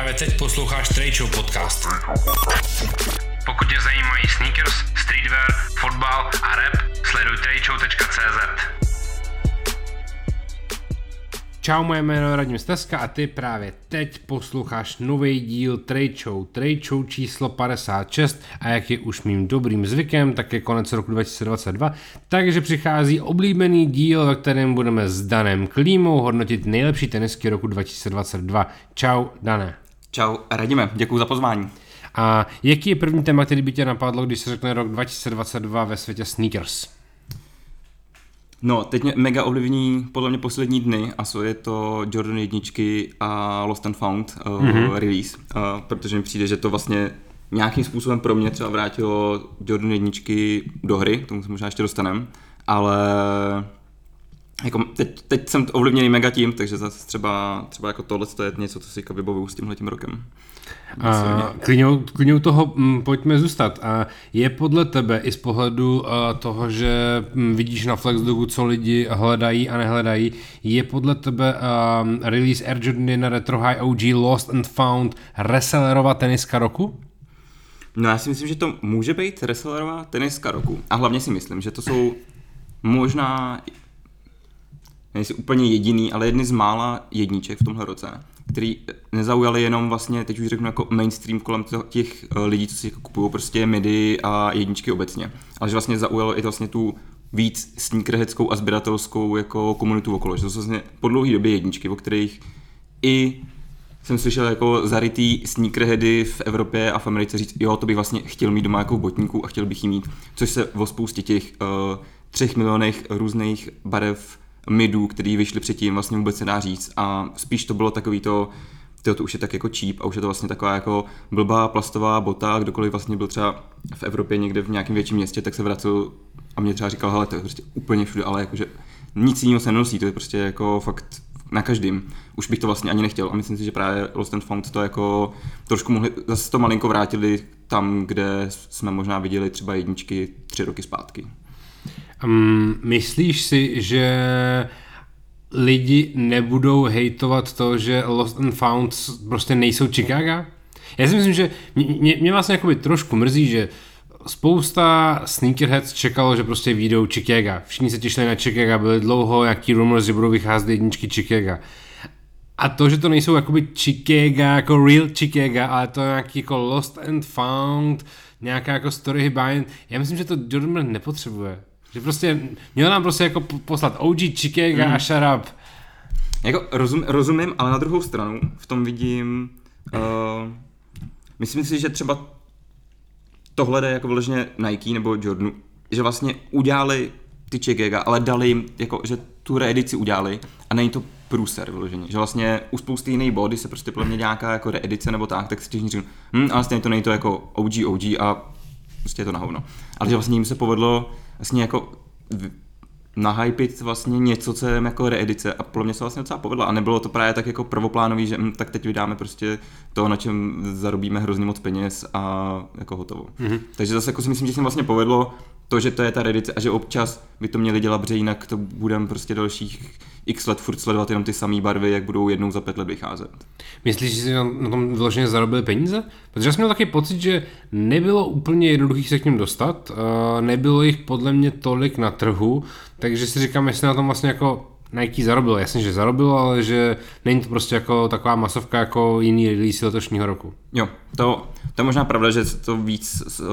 Právě teď posloucháš Trade Show podcast. Pokud tě zajímají sneakers, streetwear, fotbal a rap, sleduj tradeshow.cz. Čau, moje jméno je Radim Steska a ty právě teď posloucháš nový díl Trade Show, Trade Show číslo 56 a jak je už mým dobrým zvykem, tak je konec roku 2022, takže přichází oblíbený díl, ve kterém budeme s Danem Klímou hodnotit nejlepší tenisky roku 2022. Čau, Dané. Čau, Radime, děkuji za pozvání. A jaký je první téma, který by tě napadlo, když se řekne rok 2022 ve světě sneakers? No, teď mě mega ovlivní podle mě poslední dny a so je to Jordan jedničky a Lost and Found uh, mm-hmm. release, uh, protože mi přijde, že to vlastně nějakým způsobem pro mě třeba vrátilo Jordan jedničky do hry, tomu se možná ještě dostanem, ale jako teď, teď jsem ovlivněný mega tím, takže zase třeba, třeba jako tohle to je něco, co si vybavuju s tímhletím rokem. A klidně u toho m, mm, pojďme zůstat. A je podle tebe i z pohledu a, toho, že m, mm, vidíš na Flexdogu, co lidi hledají a nehledají, je podle tebe a, release Air Jordan 1 Retro High OG Lost and Found resellerova teniska roku? No já si myslím, že to může být resellerová teniska roku. A hlavně si myslím, že to jsou možná nejsi úplně jediný, ale jedny z mála jedniček v tomhle roce, který nezaujali jenom vlastně, teď už řeknu jako mainstream kolem těch eh, lidí, co si jako kupují prostě midi a jedničky obecně, ale že vlastně zaujalo i vlastně tu víc sneakerheadskou a sběratelskou jako komunitu okolo, že to jsou vlastně po dlouhé době jedničky, o kterých i jsem slyšel jako zarytý sneakerheady v Evropě a v Americe říct, jo, to bych vlastně chtěl mít doma jako botníku a chtěl bych jí mít, což se o spoustě těch uh, třech milionech různých barev midů, který vyšly předtím, vlastně vůbec nedá říct a spíš to bylo takový to, tyjo, to už je tak jako cheap a už je to vlastně taková jako blbá plastová bota, kdokoliv vlastně byl třeba v Evropě někde v nějakém větším městě, tak se vracel a mě třeba říkal, hele, to je prostě úplně všude, ale jakože nic jiného se nenosí, to je prostě jako fakt na každém. Už bych to vlastně ani nechtěl a myslím si, že právě Lost and Found to jako trošku mohli, zase to malinko vrátili tam, kde jsme možná viděli třeba jedničky tři roky zpátky. Um, myslíš si, že lidi nebudou hejtovat to, že Lost and Found prostě nejsou Chicago? Já si myslím, že mě, mě vlastně jakoby trošku mrzí, že spousta sneakerheads čekalo, že prostě výjdou Chicago. Všichni se těšili na Chicago, byly dlouho nějaký rumors, že budou vycházet jedničky Chicago. A to, že to nejsou jakoby Chicago, jako real Chicago, ale to je nějaký jako Lost and Found, nějaká jako story behind, já myslím, že to Jordan nepotřebuje. Že prostě, měl nám prostě jako poslat OG Chicago mm. a shut up. Jako rozum, rozumím, ale na druhou stranu v tom vidím, uh, myslím si, že třeba tohle jde jako vyloženě Nike nebo Jordanu, že vlastně udělali ty Chicago, ale dali jim, jako, že tu reedici udělali a není to průser vyloženě. Že vlastně u spousty jiných body se prostě podle mě nějaká jako reedice nebo tak, tak si těžní říkám, hm, ale vlastně to není to jako OG, OG a prostě je to na hovno. Ale že vlastně jim se povedlo vlastně jako nahypit vlastně něco, co je jako reedice a pro mě se vlastně docela povedlo a nebylo to právě tak jako prvoplánový, že hm, tak teď vydáme prostě to, na čem zarobíme hrozně moc peněz a jako hotovo. Mm-hmm. Takže zase jako si myslím, že se vlastně povedlo to, že to je ta reedice a že občas by to měli dělat, protože jinak to budeme prostě dalších x let furt sledovat jenom ty samé barvy, jak budou jednou za pět let vycházet. Myslíš, že si na tom vyloženě zarobili peníze? Protože já jsem měl taky pocit, že nebylo úplně jednoduchý se k ním dostat, nebylo jich podle mě tolik na trhu, takže si říkám, jestli na tom vlastně jako Nike zarobilo. Jasně, že zarobilo, ale že není to prostě jako taková masovka jako jiný release letošního roku. Jo, to, to je možná pravda, že to víc uh,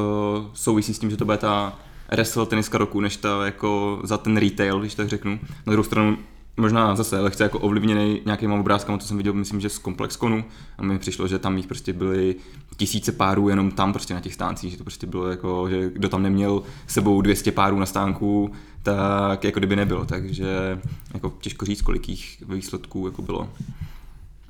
souvisí s tím, že to bude ta wrestle teniska roku, než ta jako za ten retail, když tak řeknu. Na druhou stranu možná zase lehce jako ovlivněný nějakýma obrázkama, co jsem viděl, myslím, že z Complexconu a mi přišlo, že tam jich prostě byly tisíce párů jenom tam prostě na těch stáncích, že to prostě bylo jako, že kdo tam neměl sebou 200 párů na stánku, tak jako kdyby nebylo, takže jako těžko říct, kolik jich výsledků jako bylo.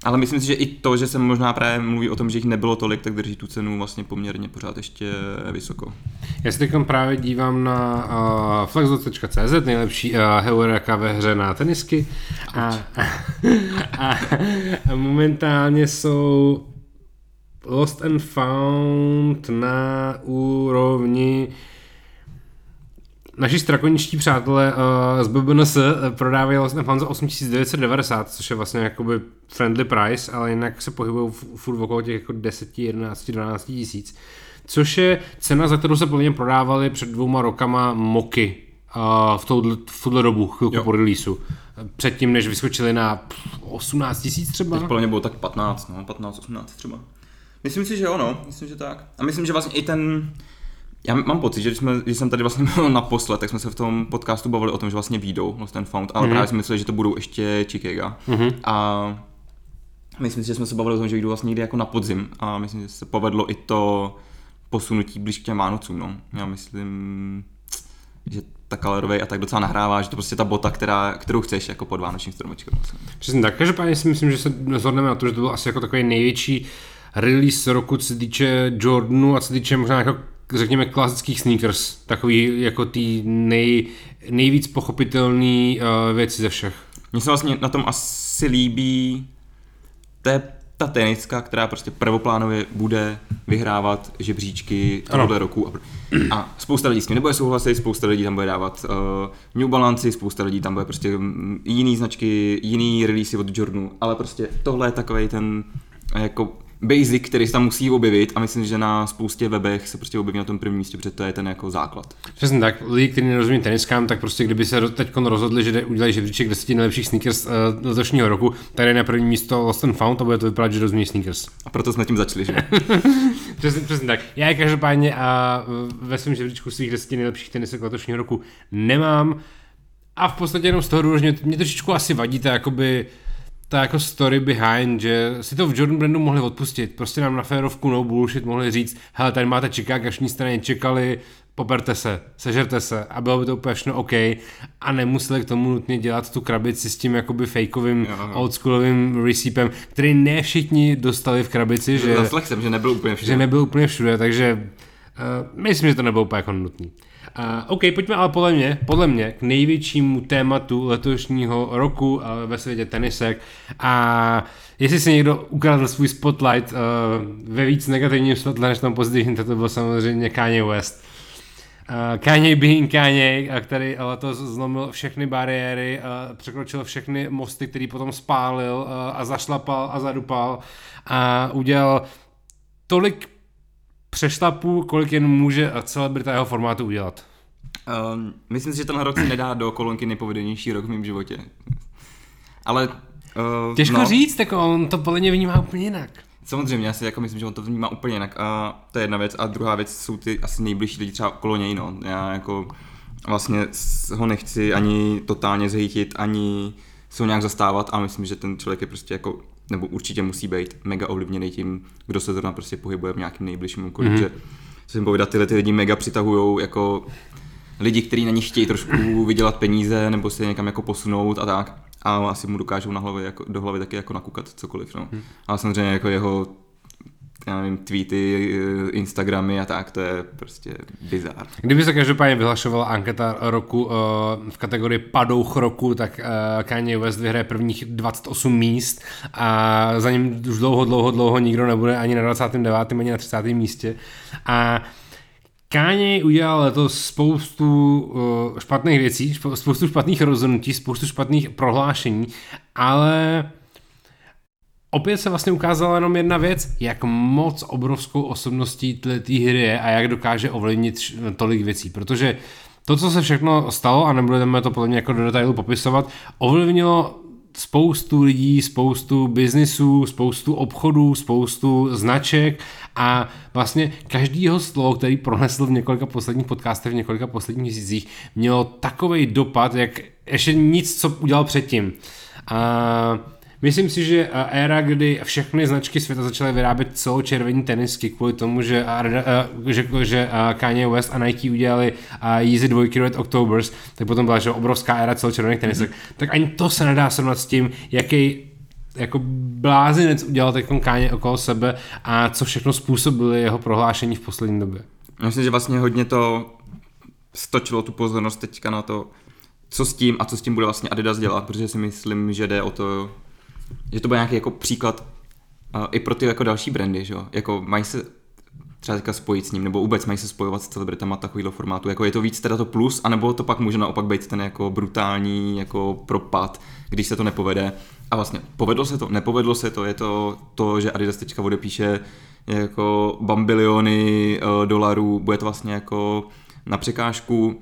Ale myslím si, že i to, že se možná právě mluví o tom, že jich nebylo tolik, tak drží tu cenu vlastně poměrně pořád ještě vysoko. Já se teď právě dívám na uh, flexo.cz, nejlepší uh, heureka ve hře na tenisky. A, a, a momentálně jsou Lost and Found na úrovni naši strakoničtí přátelé uh, z BBNS prodávají vlastně fan za 8990, což je vlastně jakoby friendly price, ale jinak se pohybují furt okolo těch jako 10, 11, 12 tisíc. Což je cena, za kterou se plně prodávali před dvouma rokama moky uh, v, touhle, v tuhle dobu, chvilku jo. po releaseu. Předtím, než vyskočili na 18 tisíc třeba. Teď plně bylo tak 15, no, 15, 18 třeba. Myslím si, že jo, no, myslím, že tak. A myslím, že vlastně i ten, já mám pocit, že když, jsme, když jsem tady vlastně byl naposled, tak jsme se v tom podcastu bavili o tom, že vlastně výjdou Lost and Found, ale mm-hmm. právě jsme mysleli, že to budou ještě Chicago. Mm-hmm. A myslím si, že jsme se bavili o tom, že výjdou vlastně někdy jako na podzim a myslím, že se povedlo i to posunutí blíž k těm Vánocům, no. Já myslím, že ta Colourway a tak docela nahrává, že to prostě ta bota, která, kterou chceš jako pod vánočním stromečkem. Přesně tak, každopádně si myslím, že se zhodneme na to, že to byl asi jako takový největší release roku, co se týče Jordanu a co se týče možná jako řekněme klasických sneakers, takový jako ty nej, nejvíc pochopitelný uh, věci ze všech. Mně se vlastně na tom asi líbí, to je ta teniska, která prostě prvoplánově bude vyhrávat žebříčky tohoto roku. A spousta lidí s tím nebude souhlasit, spousta lidí tam bude dávat uh, New Balance, spousta lidí tam bude prostě mm, jiný značky, jiný release od Jordanu, ale prostě tohle je takový ten jako basic, který se tam musí objevit a myslím, že na spoustě webech se prostě objeví na tom prvním místě, protože to je ten jako základ. Přesně tak, lidi, kteří nerozumí teniskám, tak prostě kdyby se teď rozhodli, že udělají žebříček 10 nejlepších sneakers uh, letošního roku, tady na první místo Lost and Found a bude to vypadat, že rozumí sneakers. A proto jsme tím začali, že? přesně, přesně tak. Já je každopádně a ve svém žebříčku svých 10 nejlepších tenisek letošního roku nemám. A v podstatě jenom z toho, že mě trošičku asi vadí to jakoby ta jako story behind, že si to v Jordan Brandu mohli odpustit. Prostě nám na férovku no bullshit mohli říct, hele, tady máte Chicago, až straně čekali, poperte se, sežerte se a bylo by to úplně všechno OK a nemuseli k tomu nutně dělat tu krabici s tím jakoby fakeovým oldschoolovým recipem, který ne všichni dostali v krabici, že, jsem, že nebyl úplně všude. Že nebyl úplně všude, takže uh, myslím, že to nebylo úplně jako nutný. Uh, OK, pojďme ale podle mě, podle mě k největšímu tématu letošního roku uh, ve světě tenisek a jestli si někdo ukradl svůj spotlight uh, ve víc negativním světle než tom pozitivním, to byl samozřejmě Kanye West. Uh, Kanye being Kanye, který letos zlomil všechny bariéry, uh, překročil všechny mosty, který potom spálil uh, a zašlapal a zadupal a udělal tolik přešlapů, kolik jen může celebrita jeho formátu udělat? Um, myslím si, že ten rok se nedá do kolonky nejpovedenější rok v mém životě. Ale... Uh, Těžko no, říct, tak on to podle mě vnímá úplně jinak. Samozřejmě, já si jako myslím, že on to vnímá úplně jinak. A to je jedna věc. A druhá věc jsou ty asi nejbližší lidi třeba okolo něj. No. Já jako vlastně ho nechci ani totálně zhejtit, ani se ho nějak zastávat a myslím, že ten člověk je prostě jako nebo určitě musí být mega ovlivněný tím, kdo se zrovna prostě pohybuje v nějakém nejbližším okolí, mm-hmm. že co jim povídat, tyhle ty lidi mega přitahují jako lidi, kteří na nich chtějí trošku vydělat peníze nebo se někam jako posunout a tak. A asi mu dokážou na hlavě, jako, do hlavy taky jako nakukat cokoliv. No. Hmm. Ale samozřejmě jako jeho já nevím, tweety, eh, Instagramy a tak, to je prostě bizár. Kdyby se každopádně vyhlašovala anketa roku uh, v kategorii padouch roku, tak uh, Kanye West vyhraje prvních 28 míst a za ním už dlouho, dlouho, dlouho nikdo nebude ani na 29. ani na 30. místě. A Kanye udělal letos spoustu uh, špatných věcí, spoustu špatných rozhodnutí, spoustu špatných prohlášení, ale opět se vlastně ukázala jenom jedna věc, jak moc obrovskou osobností té hry je a jak dokáže ovlivnit tolik věcí, protože to, co se všechno stalo, a nebudeme to podle mě jako do detailu popisovat, ovlivnilo spoustu lidí, spoustu biznisů, spoustu obchodů, spoustu značek a vlastně každýho slovo, který pronesl v několika posledních podcastech, v několika posledních měsících, mělo takový dopad, jak ještě nic, co udělal předtím. A Myslím si, že éra, kdy všechny značky světa začaly vyrábět celočervený tenisky kvůli tomu, že, že, že Kanye West a Nike udělali Yeezy 2 Red Octobers, tak potom byla že obrovská éra celočervených tenisek. Mm-hmm. Tak ani to se nedá srovnat s tím, jaký jako blázinec udělal teď Kanye okolo sebe a co všechno způsobily jeho prohlášení v poslední době. Myslím, že vlastně hodně to stočilo tu pozornost teďka na to, co s tím a co s tím bude vlastně Adidas dělat, protože si myslím, že jde o to, že to bude nějaký jako příklad uh, i pro ty jako další brandy, že jo? Jako mají se třeba spojit s ním, nebo vůbec mají se spojovat s celebritama takovýhle formátu, jako je to víc teda to plus, anebo to pak může naopak být ten jako brutální jako propad, když se to nepovede. A vlastně povedlo se to, nepovedlo se to, je to to, že Adidas teďka odepíše jako bambiliony uh, dolarů, bude to vlastně jako na překážku.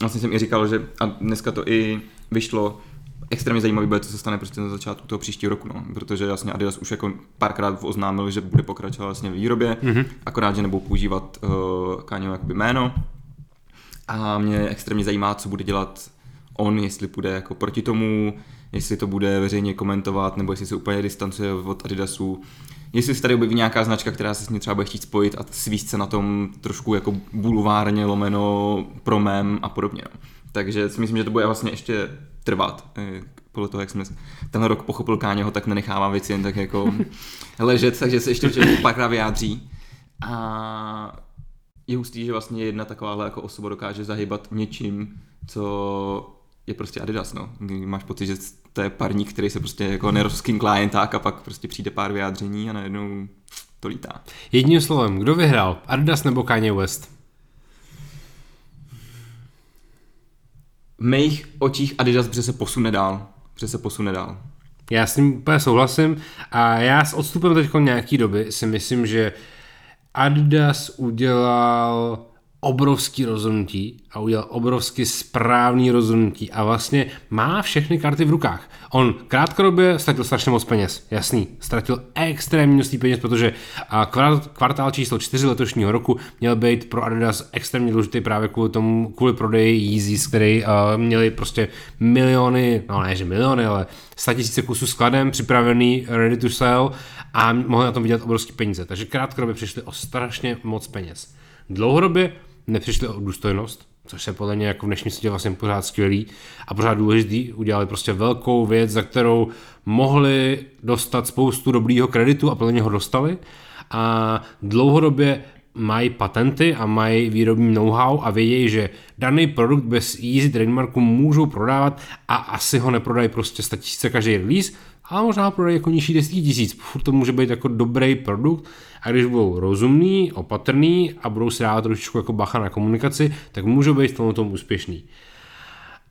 Vlastně jsem i říkal, že a dneska to i vyšlo, extrémně zajímavý bude, co se stane prostě na začátku toho příštího roku, no. protože jasně Adidas už jako párkrát oznámil, že bude pokračovat vlastně v výrobě, mm-hmm. akorát, že nebudou používat uh, Kanyeho jakoby jméno. A mě extrémně zajímá, co bude dělat on, jestli bude jako proti tomu, jestli to bude veřejně komentovat, nebo jestli se úplně distancuje od Adidasu, jestli se tady objeví nějaká značka, která se s ním třeba bude chtít spojit a svíst se na tom trošku jako bulvárně, lomeno, promem a podobně. No. Takže si myslím, že to bude vlastně ještě trvat. Eh, podle toho, jak jsme ten rok pochopil Káňoho, tak nenechává věci jen tak jako ležet, takže se ještě párkrát vyjádří. A je hustý, že vlastně jedna takováhle jako osoba dokáže zahybat něčím, co je prostě Adidas, no. Máš pocit, že to je parník, který se prostě jako nerozkinklá jen tak a pak prostě přijde pár vyjádření a najednou to lítá. Jedním slovem, kdo vyhrál? Adidas nebo Kanye West? V mých očích Adidas protože se posune dál. Protože se posune dál. Já s tím úplně souhlasím a já s odstupem teď nějaký doby si myslím, že Adidas udělal obrovský rozhodnutí a udělal obrovsky správný rozhodnutí a vlastně má všechny karty v rukách. On krátkodobě ztratil strašně moc peněz, jasný, ztratil extrémní množství peněz, protože kvartál číslo 4 letošního roku měl být pro Adidas extrémně důležitý právě kvůli tomu, kvůli prodeji Yeezys, který uh, měli prostě miliony, no ne, že miliony, ale 100 tisíce kusů skladem, připravený, ready to sell a mohli na tom vydělat obrovský peníze. Takže krátkodobě přišli o strašně moc peněz. Dlouhodobě nepřišli o důstojnost, což se podle mě jako v dnešním světě vlastně pořád skvělý a pořád důležitý. Udělali prostě velkou věc, za kterou mohli dostat spoustu dobrýho kreditu a podle něho dostali. A dlouhodobě mají patenty a mají výrobní know-how a vědějí, že daný produkt bez easy trademarku můžou prodávat a asi ho neprodají prostě 100 tisíce každý release, ale možná prodají jako nižší 10 tisíc. Furt to může být jako dobrý produkt a když budou rozumný, opatrný a budou si dávat trošičku jako bacha na komunikaci, tak můžou být v tom, tom úspěšný.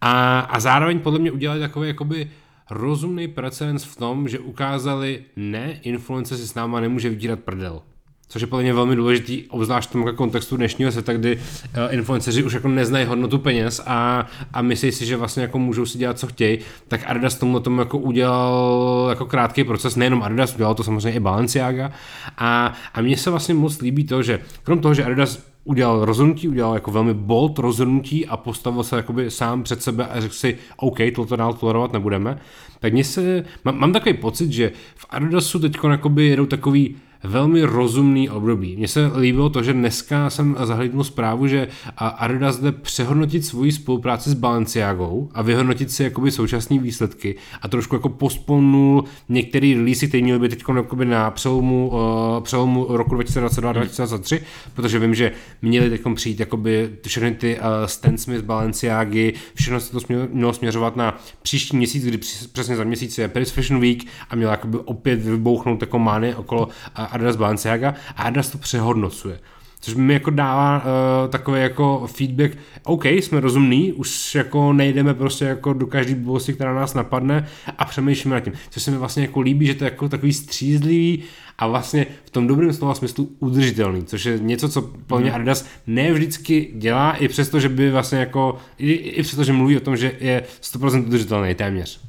A, a zároveň podle mě udělali takový jakoby rozumný precedens v tom, že ukázali, ne, influence si s náma nemůže vytírat prdel což je podle mě velmi důležitý, obzvlášť v tom kontextu dnešního světa, kdy uh, influenceři už jako neznají hodnotu peněz a, a myslí si, že vlastně jako můžou si dělat, co chtějí, tak Adidas tomu tomu jako udělal jako krátký proces, nejenom Adidas, udělal to samozřejmě i Balenciaga. A, a mně se vlastně moc líbí to, že krom toho, že Adidas udělal rozhodnutí, udělal jako velmi bold rozhodnutí a postavil se jakoby sám před sebe a řekl si, OK, toto dál tolerovat nebudeme, tak mně se, mám, mám takový pocit, že v Adidasu teď jedou takový velmi rozumný období. Mně se líbilo to, že dneska jsem zahlednul zprávu, že Adidas jde přehodnotit svoji spolupráci s Balenciagou a vyhodnotit si jakoby současné výsledky a trošku jako posponul některé releasy, které měly být teď na přelomu, uh, přelomu roku 2022-2023, protože vím, že měli teď přijít jakoby všechny ty uh, Stan Smith, Balenciagy, všechno se to mělo směřovat na příští měsíc, kdy přesně za měsíc je Paris Fashion Week a mělo jakoby opět vybouchnout jako mány okolo uh, Adidas Balenciaga a Adidas to přehodnocuje. Což mi jako dává uh, takový jako feedback, OK, jsme rozumní, už jako nejdeme prostě jako do každé blbosti, která nás napadne a přemýšlíme nad tím. Což se mi vlastně jako líbí, že to je jako takový střízlivý a vlastně v tom dobrém slova smyslu udržitelný, což je něco, co podle mě mhm. Adidas ne vždycky dělá, i přesto, že by vlastně jako, i, i přesto, že mluví o tom, že je 100% udržitelný téměř.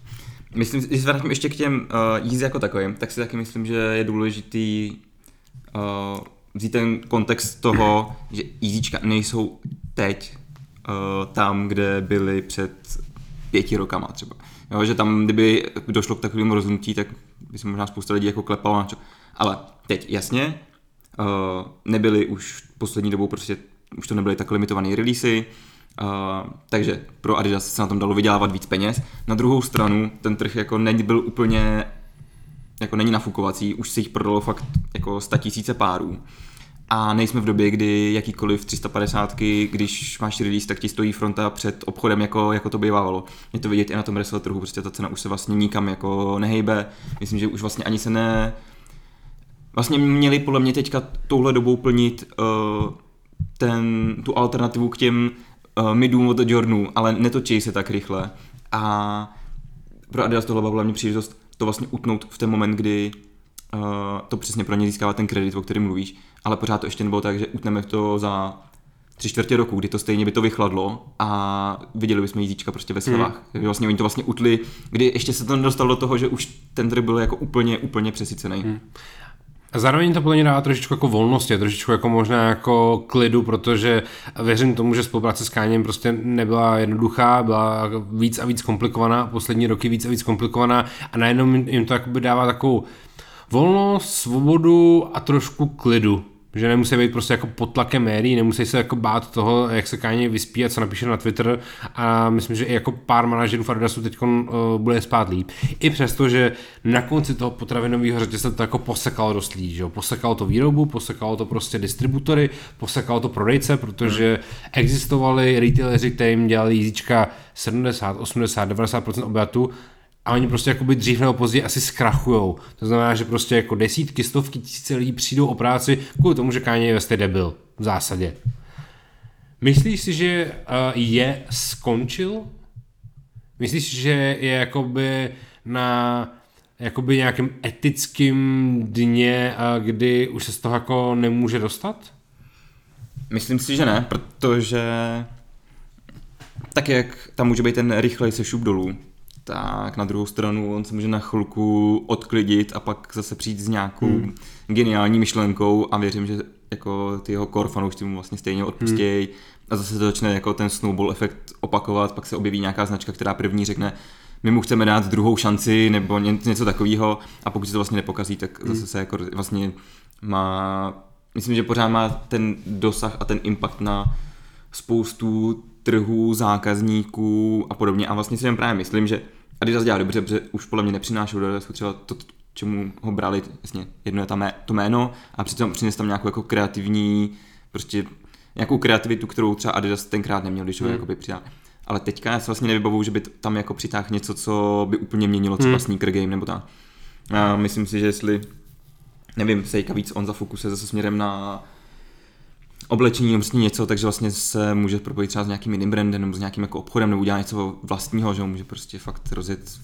Myslím, když se vrátím ještě k těm uh, jízd jako takovým, tak si taky myslím, že je důležitý uh, vzít ten kontext toho, že jízdička nejsou teď uh, tam, kde byly před pěti rokama třeba. Jo, že tam, kdyby došlo k takovému rozhodnutí, tak by se možná spousta lidí jako klepalo na čo. Ale teď jasně, uh, nebyly už poslední dobou prostě, už to nebyly tak limitované releasy, Uh, takže pro Adidas se na tom dalo vydělávat víc peněz. Na druhou stranu ten trh jako nebyl úplně jako není nafukovací, už si jich prodalo fakt jako 100 tisíce párů. A nejsme v době, kdy jakýkoliv 350, když máš release, tak ti stojí fronta před obchodem, jako, jako to bývalo. Je to vidět i na tom resell trhu, prostě ta cena už se vlastně nikam jako nehejbe. Myslím, že už vlastně ani se ne, vlastně měli podle mě teďka touhle dobou plnit uh, ten, tu alternativu k těm uh, midům od Jordanů, ale netočí se tak rychle. A pro Adidas tohle byla hlavně příležitost to vlastně utnout v ten moment, kdy uh, to přesně pro ně získává ten kredit, o kterém mluvíš, ale pořád to ještě nebylo tak, že utneme to za tři čtvrtě roku, kdy to stejně by to vychladlo a viděli bychom jízíčka prostě ve slevách. Hmm. Vlastně oni to vlastně utli, kdy ještě se to nedostalo do toho, že už ten trh byl jako úplně, úplně přesycený. Hmm. A zároveň to podle mě dává trošičku jako volnosti, trošičku jako možná jako klidu, protože věřím tomu, že spolupráce s Káněm prostě nebyla jednoduchá, byla víc a víc komplikovaná, poslední roky víc a víc komplikovaná a najednou jim to dává takovou volnost, svobodu a trošku klidu že nemusí být prostě jako pod tlakem médií, nemusí se jako bát toho, jak se Káně vyspí a co napíše na Twitter a myslím, že i jako pár manažerů v Adidasu teď uh, bude spát líp. I přesto, že na konci toho potravinového řetězce to jako posekalo dost lidí, že jo? posekalo to výrobu, posekalo to prostě distributory, posekalo to prodejce, protože hmm. existovali retaileři, kterým dělali jízíčka 70, 80, 90% obratu a oni prostě jakoby dřív nebo později asi zkrachujou. To znamená, že prostě jako desítky, stovky, tisíce lidí přijdou o práci kvůli tomu, že Kanye West je debil. V zásadě. Myslíš si, že uh, je skončil? Myslíš, že je jakoby na jakoby nějakém etickém dně, uh, kdy už se z toho jako nemůže dostat? Myslím si, že ne, protože tak jak tam může být ten rychlej sešup dolů, tak na druhou stranu on se může na chvilku odklidit a pak zase přijít s nějakou hmm. geniální myšlenkou a věřím, že jako ty jeho core fanoušci mu vlastně stejně odpustějí hmm. a zase to začne jako ten snowball efekt opakovat, pak se objeví nějaká značka, která první řekne, my mu chceme dát druhou šanci nebo něco takového a pokud se to vlastně nepokazí, tak hmm. zase se jako vlastně má, myslím, že pořád má ten dosah a ten impact na spoustu trhů, zákazníků a podobně. A vlastně si jen právě myslím, že Adidas dělá dobře, protože už podle mě nepřinášel do Adidasu třeba to, čemu ho brali, jasně, jedno je tam to jméno a přitom přines tam nějakou jako kreativní, prostě nějakou kreativitu, kterou třeba Adidas tenkrát neměl, když ho hmm. jakoby přidal. Ale teďka já se vlastně nevybavuju, že by tam jako přitáhl něco, co by úplně měnilo třeba hmm. sneaker game nebo tak. A myslím si, že jestli, nevím, Sejka víc on zafokusuje zase směrem na oblečení nebo prostě něco, takže vlastně se může propojit třeba s nějakým jiným brandem nebo s nějakým jako obchodem nebo udělat něco vlastního, že může prostě fakt rozjet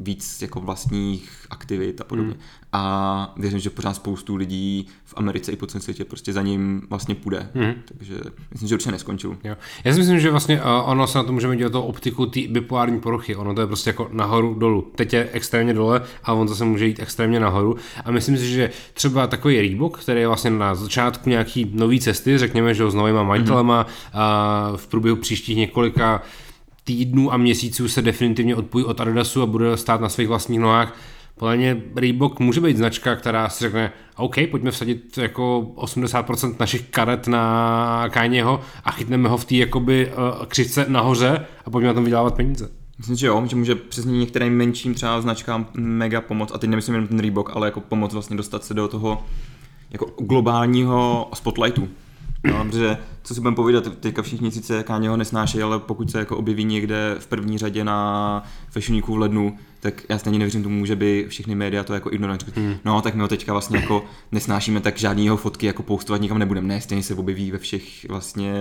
víc jako vlastních aktivit a podobně. Mm. A věřím, že pořád spoustu lidí v Americe i po celém světě prostě za ním vlastně půjde. Mm. Takže myslím, že určitě neskončil. Jo. Já si myslím, že vlastně uh, ono se na to můžeme dělat to optiku té bipolární poruchy. Ono to je prostě jako nahoru dolů. Teď je extrémně dole a on zase může jít extrémně nahoru. A myslím si, že třeba takový Reebok, který je vlastně na začátku nějaký nový cesty, řekněme, že s novýma majitelema mm. uh, v průběhu příštích několika týdnů a měsíců se definitivně odpojí od Adidasu a bude stát na svých vlastních nohách. Podle mě Reebok může být značka, která si řekne, OK, pojďme vsadit jako 80% našich karet na Kanyeho a chytneme ho v té jakoby uh, křivce nahoře a pojďme na tom vydělávat peníze. Myslím, že jo, že může přesně některým menším třeba značkám mega pomoct, a teď nemyslím jenom ten Reebok, ale jako pomoct vlastně dostat se do toho jako globálního spotlightu. No, protože, co si budeme povídat, teďka všichni sice Káňeho nesnášejí, ale pokud se jako objeví někde v první řadě na Fashion Weeku v lednu, tak já stejně nevěřím tomu, že by všechny média to jako ignorovali. Hmm. No, tak my ho teďka vlastně jako nesnášíme, tak žádný jeho fotky jako postovat nikam nebudeme. Ne, stejně se objeví ve všech vlastně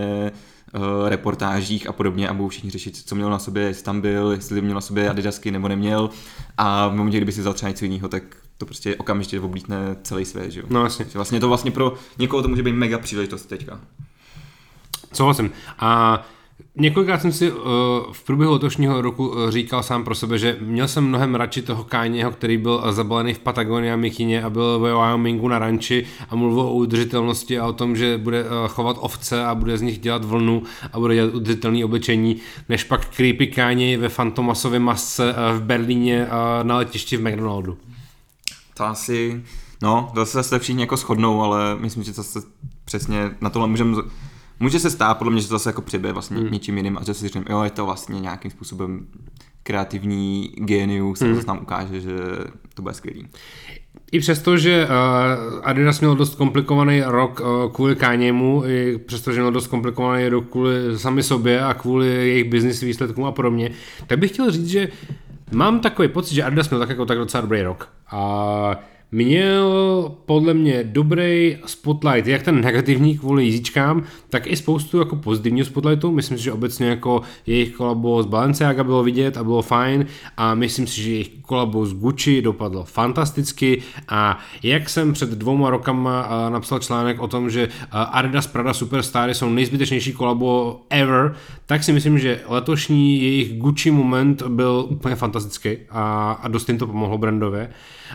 uh, reportážích a podobně a budou všichni řešit, co měl na sobě, jestli tam byl, jestli měl na sobě Adidasky nebo neměl. A v momentě, kdyby si vzal třeba něco jiného, tak to prostě okamžitě oblítne celý svět, že jo. No jasně. Vlastně to vlastně pro někoho to může být mega příležitost teďka. Souhlasím. A Několikrát jsem si uh, v průběhu letošního roku uh, říkal sám pro sebe, že měl jsem mnohem radši toho Káněho, který byl uh, zabalený v Patagonii a Michině a byl ve Wyomingu na ranči a mluvil o udržitelnosti a o tom, že bude uh, chovat ovce a bude z nich dělat vlnu a bude dělat udržitelné oblečení, než pak creepy Káně ve Fantomasově masce uh, v Berlíně uh, na letišti v McDonaldu. To asi, no, to se všichni jako shodnou, ale myslím, že zase přesně na tohle můžeme Může se stát, podle mě, že to zase jako přibije vlastně hmm. něčím jiným a že si říkám, jo, je to vlastně nějakým způsobem kreativní genius hmm. a zase nám ukáže, že to bude skvělý. I přesto, že uh, Adidas měl dost komplikovaný rok uh, kvůli Káněmu, i přesto, že měl dost komplikovaný rok kvůli sami sobě a kvůli jejich business výsledkům a podobně, tak bych chtěl říct, že mám takový pocit, že Adidas měl tak jako tak docela dobrý rok. A měl podle mě dobrý spotlight, jak ten negativní kvůli jízičkám, tak i spoustu jako pozitivního spotlightu. Myslím si, že obecně jako jejich kolabo s Balenciaga bylo vidět a bylo fajn. A myslím si, že jejich kolabo s Gucci dopadlo fantasticky. A jak jsem před dvouma rokama napsal článek o tom, že Adidas Prada Superstar jsou nejzbytečnější kolabo ever, tak si myslím, že letošní jejich Gucci moment byl úplně fantastický a, a dost jim to pomohlo brandově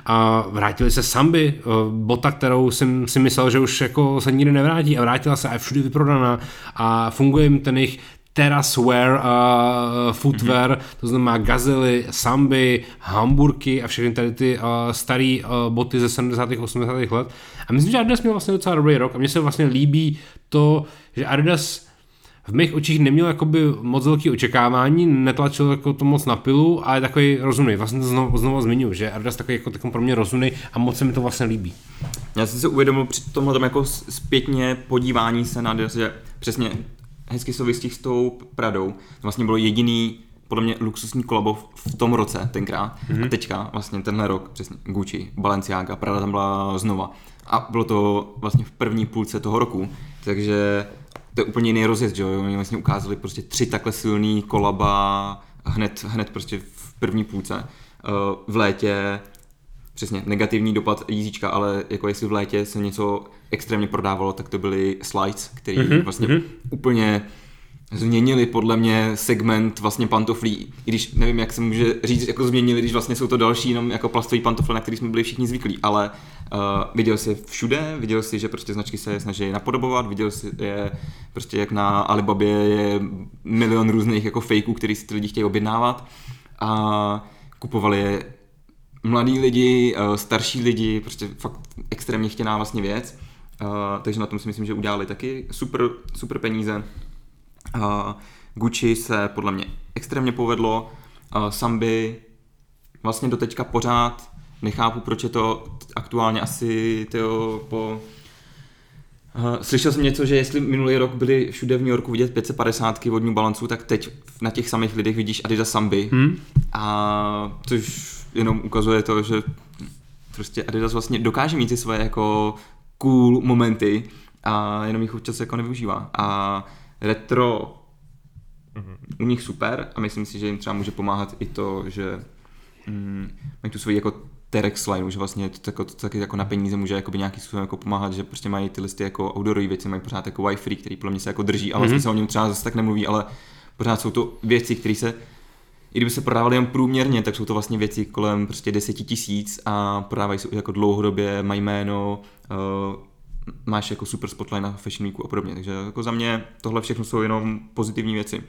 a vrátili se Samby, eh, bota, kterou jsem si myslel, že už jako se nikdy nevrátí a vrátila se a je všude vyprodaná a funguje jim ten jejich terracewear uh, footwear, mm-hmm. to znamená gazely, samby, hamburky a všechny tady ty uh, staré uh, boty ze 70. 80. let. A myslím, že Adidas měl vlastně docela dobrý rok a mně se vlastně líbí to, že Adidas v mých očích neměl jakoby moc velký očekávání, netlačil jako to moc na pilu, ale takový rozumný. Vlastně to znovu, znovu zmiňuji, že Adidas takový jako takový pro mě rozumný a moc se mi to vlastně líbí. Já jsem si uvědomil při tomhle tom jako zpětně podívání se na Adidas, že přesně hezky souvisí s tou Pradou. To vlastně bylo jediný podle mě luxusní kolabo v tom roce tenkrát mm-hmm. a teďka vlastně tenhle rok přesně Gucci, Balenciaga, Prada tam byla znova a bylo to vlastně v první půlce toho roku, takže to je úplně jiný rozjezd, že jo, oni vlastně ukázali prostě tři takhle silný kolaba hned, hned prostě v první půlce. Eh, v létě přesně negativní dopad jízíčka, ale jako jestli v létě se něco extrémně prodávalo, tak to byly slides, který mm-hmm, vlastně mm-hmm. úplně změnili podle mě segment vlastně pantoflí, i když nevím, jak se může říct, jako změnili, když vlastně jsou to další jenom jako plastové pantofle, na který jsme byli všichni zvyklí, ale uh, viděl si je všude, viděl si, že prostě značky se snaží napodobovat, viděl si je prostě jak na Alibabě je milion různých jako fakeů, který si ty lidi chtějí objednávat a kupovali je mladí lidi, uh, starší lidi, prostě fakt extrémně chtěná vlastně věc. Uh, takže na tom si myslím, že udělali taky super, super peníze. Uh, Gucci se podle mě extrémně povedlo, uh, Samby vlastně do teďka pořád nechápu, proč je to aktuálně asi tyjo, po Uh, slyšel jsem něco, že jestli minulý rok byli všude v New Yorku vidět 550 od New Balance, tak teď na těch samých lidech vidíš Adidas Samby. Hmm. A což jenom ukazuje to, že prostě Adidas vlastně dokáže mít ty svoje jako cool momenty a jenom jich občas jako nevyužívá. A retro mm-hmm. u nich super a myslím si, že jim třeba může pomáhat i to, že mm, mají tu svoji jako Terex line, že vlastně to, jako, to taky jako na peníze může jako nějaký způsobem jako pomáhat, že prostě mají ty listy jako outdoorové věci, mají pořád jako Wi-Fi, který podle mě se jako drží, ale mm-hmm. vlastně se o něm třeba zase tak nemluví, ale pořád jsou to věci, které se i kdyby se prodávaly jen průměrně, tak jsou to vlastně věci kolem prostě deseti tisíc a prodávají se jako dlouhodobě, mají jméno, uh, máš jako super spotlight na Fashion Weeku a podobně. Takže jako za mě tohle všechno jsou jenom pozitivní věci.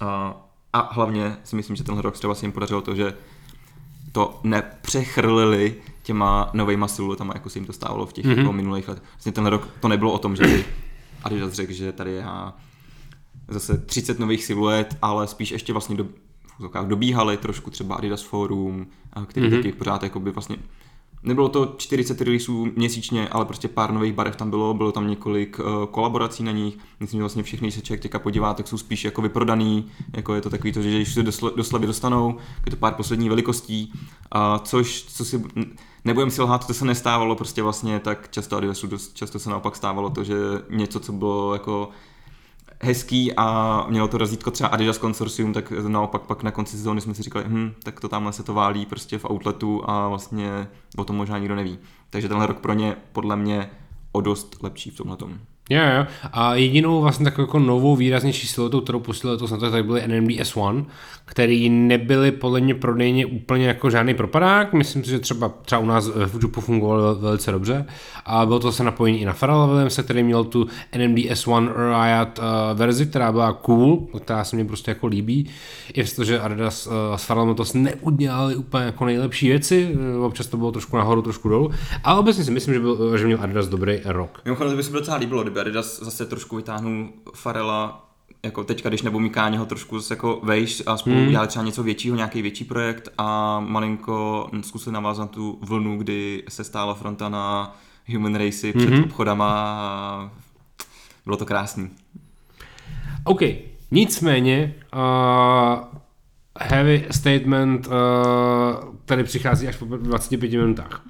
A, a hlavně si myslím, že tenhle rok třeba se jim podařilo to, že to nepřechrlili těma novejma siluetama, jako se jim to stávalo v těch mm-hmm. jako minulých letech. Vlastně tenhle rok to nebylo o tom, že by Adidas řekl, že tady je zase 30 nových siluet, ale spíš ještě vlastně do, dobíhali trošku třeba Adidas Forum, který mm-hmm. taky pořád jako by vlastně Nebylo to 40 releaseů měsíčně, ale prostě pár nových barev tam bylo, bylo tam několik uh, kolaborací na nich. Myslím, že vlastně všechny, když se člověk těka podívá, tak jsou spíš jako vyprodaný, jako je to takový to, že když se do, do dostanou, je to pár posledních velikostí, uh, což, co si, nebudem si lhát, to se nestávalo prostě vlastně tak často Adidasu, dost často se naopak stávalo to, že něco, co bylo jako hezký a mělo to razítko třeba Adidas Consortium, tak naopak pak na konci sezóny jsme si říkali, hm, tak to tamhle se to válí prostě v outletu a vlastně o tom možná nikdo neví. Takže tenhle rok pro ně podle mě o dost lepší v tomhle tom. Jo, jo. A jedinou vlastně takovou jako novou výraznější siluetou, kterou pustili to snad, tak byly NMD S1, který nebyly podle mě prodejně úplně jako žádný propadák. Myslím si, že třeba, třeba u nás v Fujupu fungoval velice dobře. A bylo to zase napojení i na Pharrell Williamse, který měl tu NMD S1 Riot uh, verzi, která byla cool, která se mi prostě jako líbí. I přesto, že Adidas uh, s Pharrellem to neudělali úplně jako nejlepší věci, uh, občas to bylo trošku nahoru, trošku dolů. Ale obecně si myslím, že, byl, že měl Adidas dobrý rok. Mimochodem, to by se docela líbilo, kdyby Adidas zase trošku vytáhnul Farela jako teďka, když nebo Mikáně ho trošku zase jako vejš a spolu hmm. udělali třeba něco většího, nějaký větší projekt a malinko zkusili navázat tu vlnu, kdy se stála fronta na Human Race před hmm. obchodama a bylo to krásný. OK, nicméně uh, heavy statement uh, tady přichází až po 25 minutách.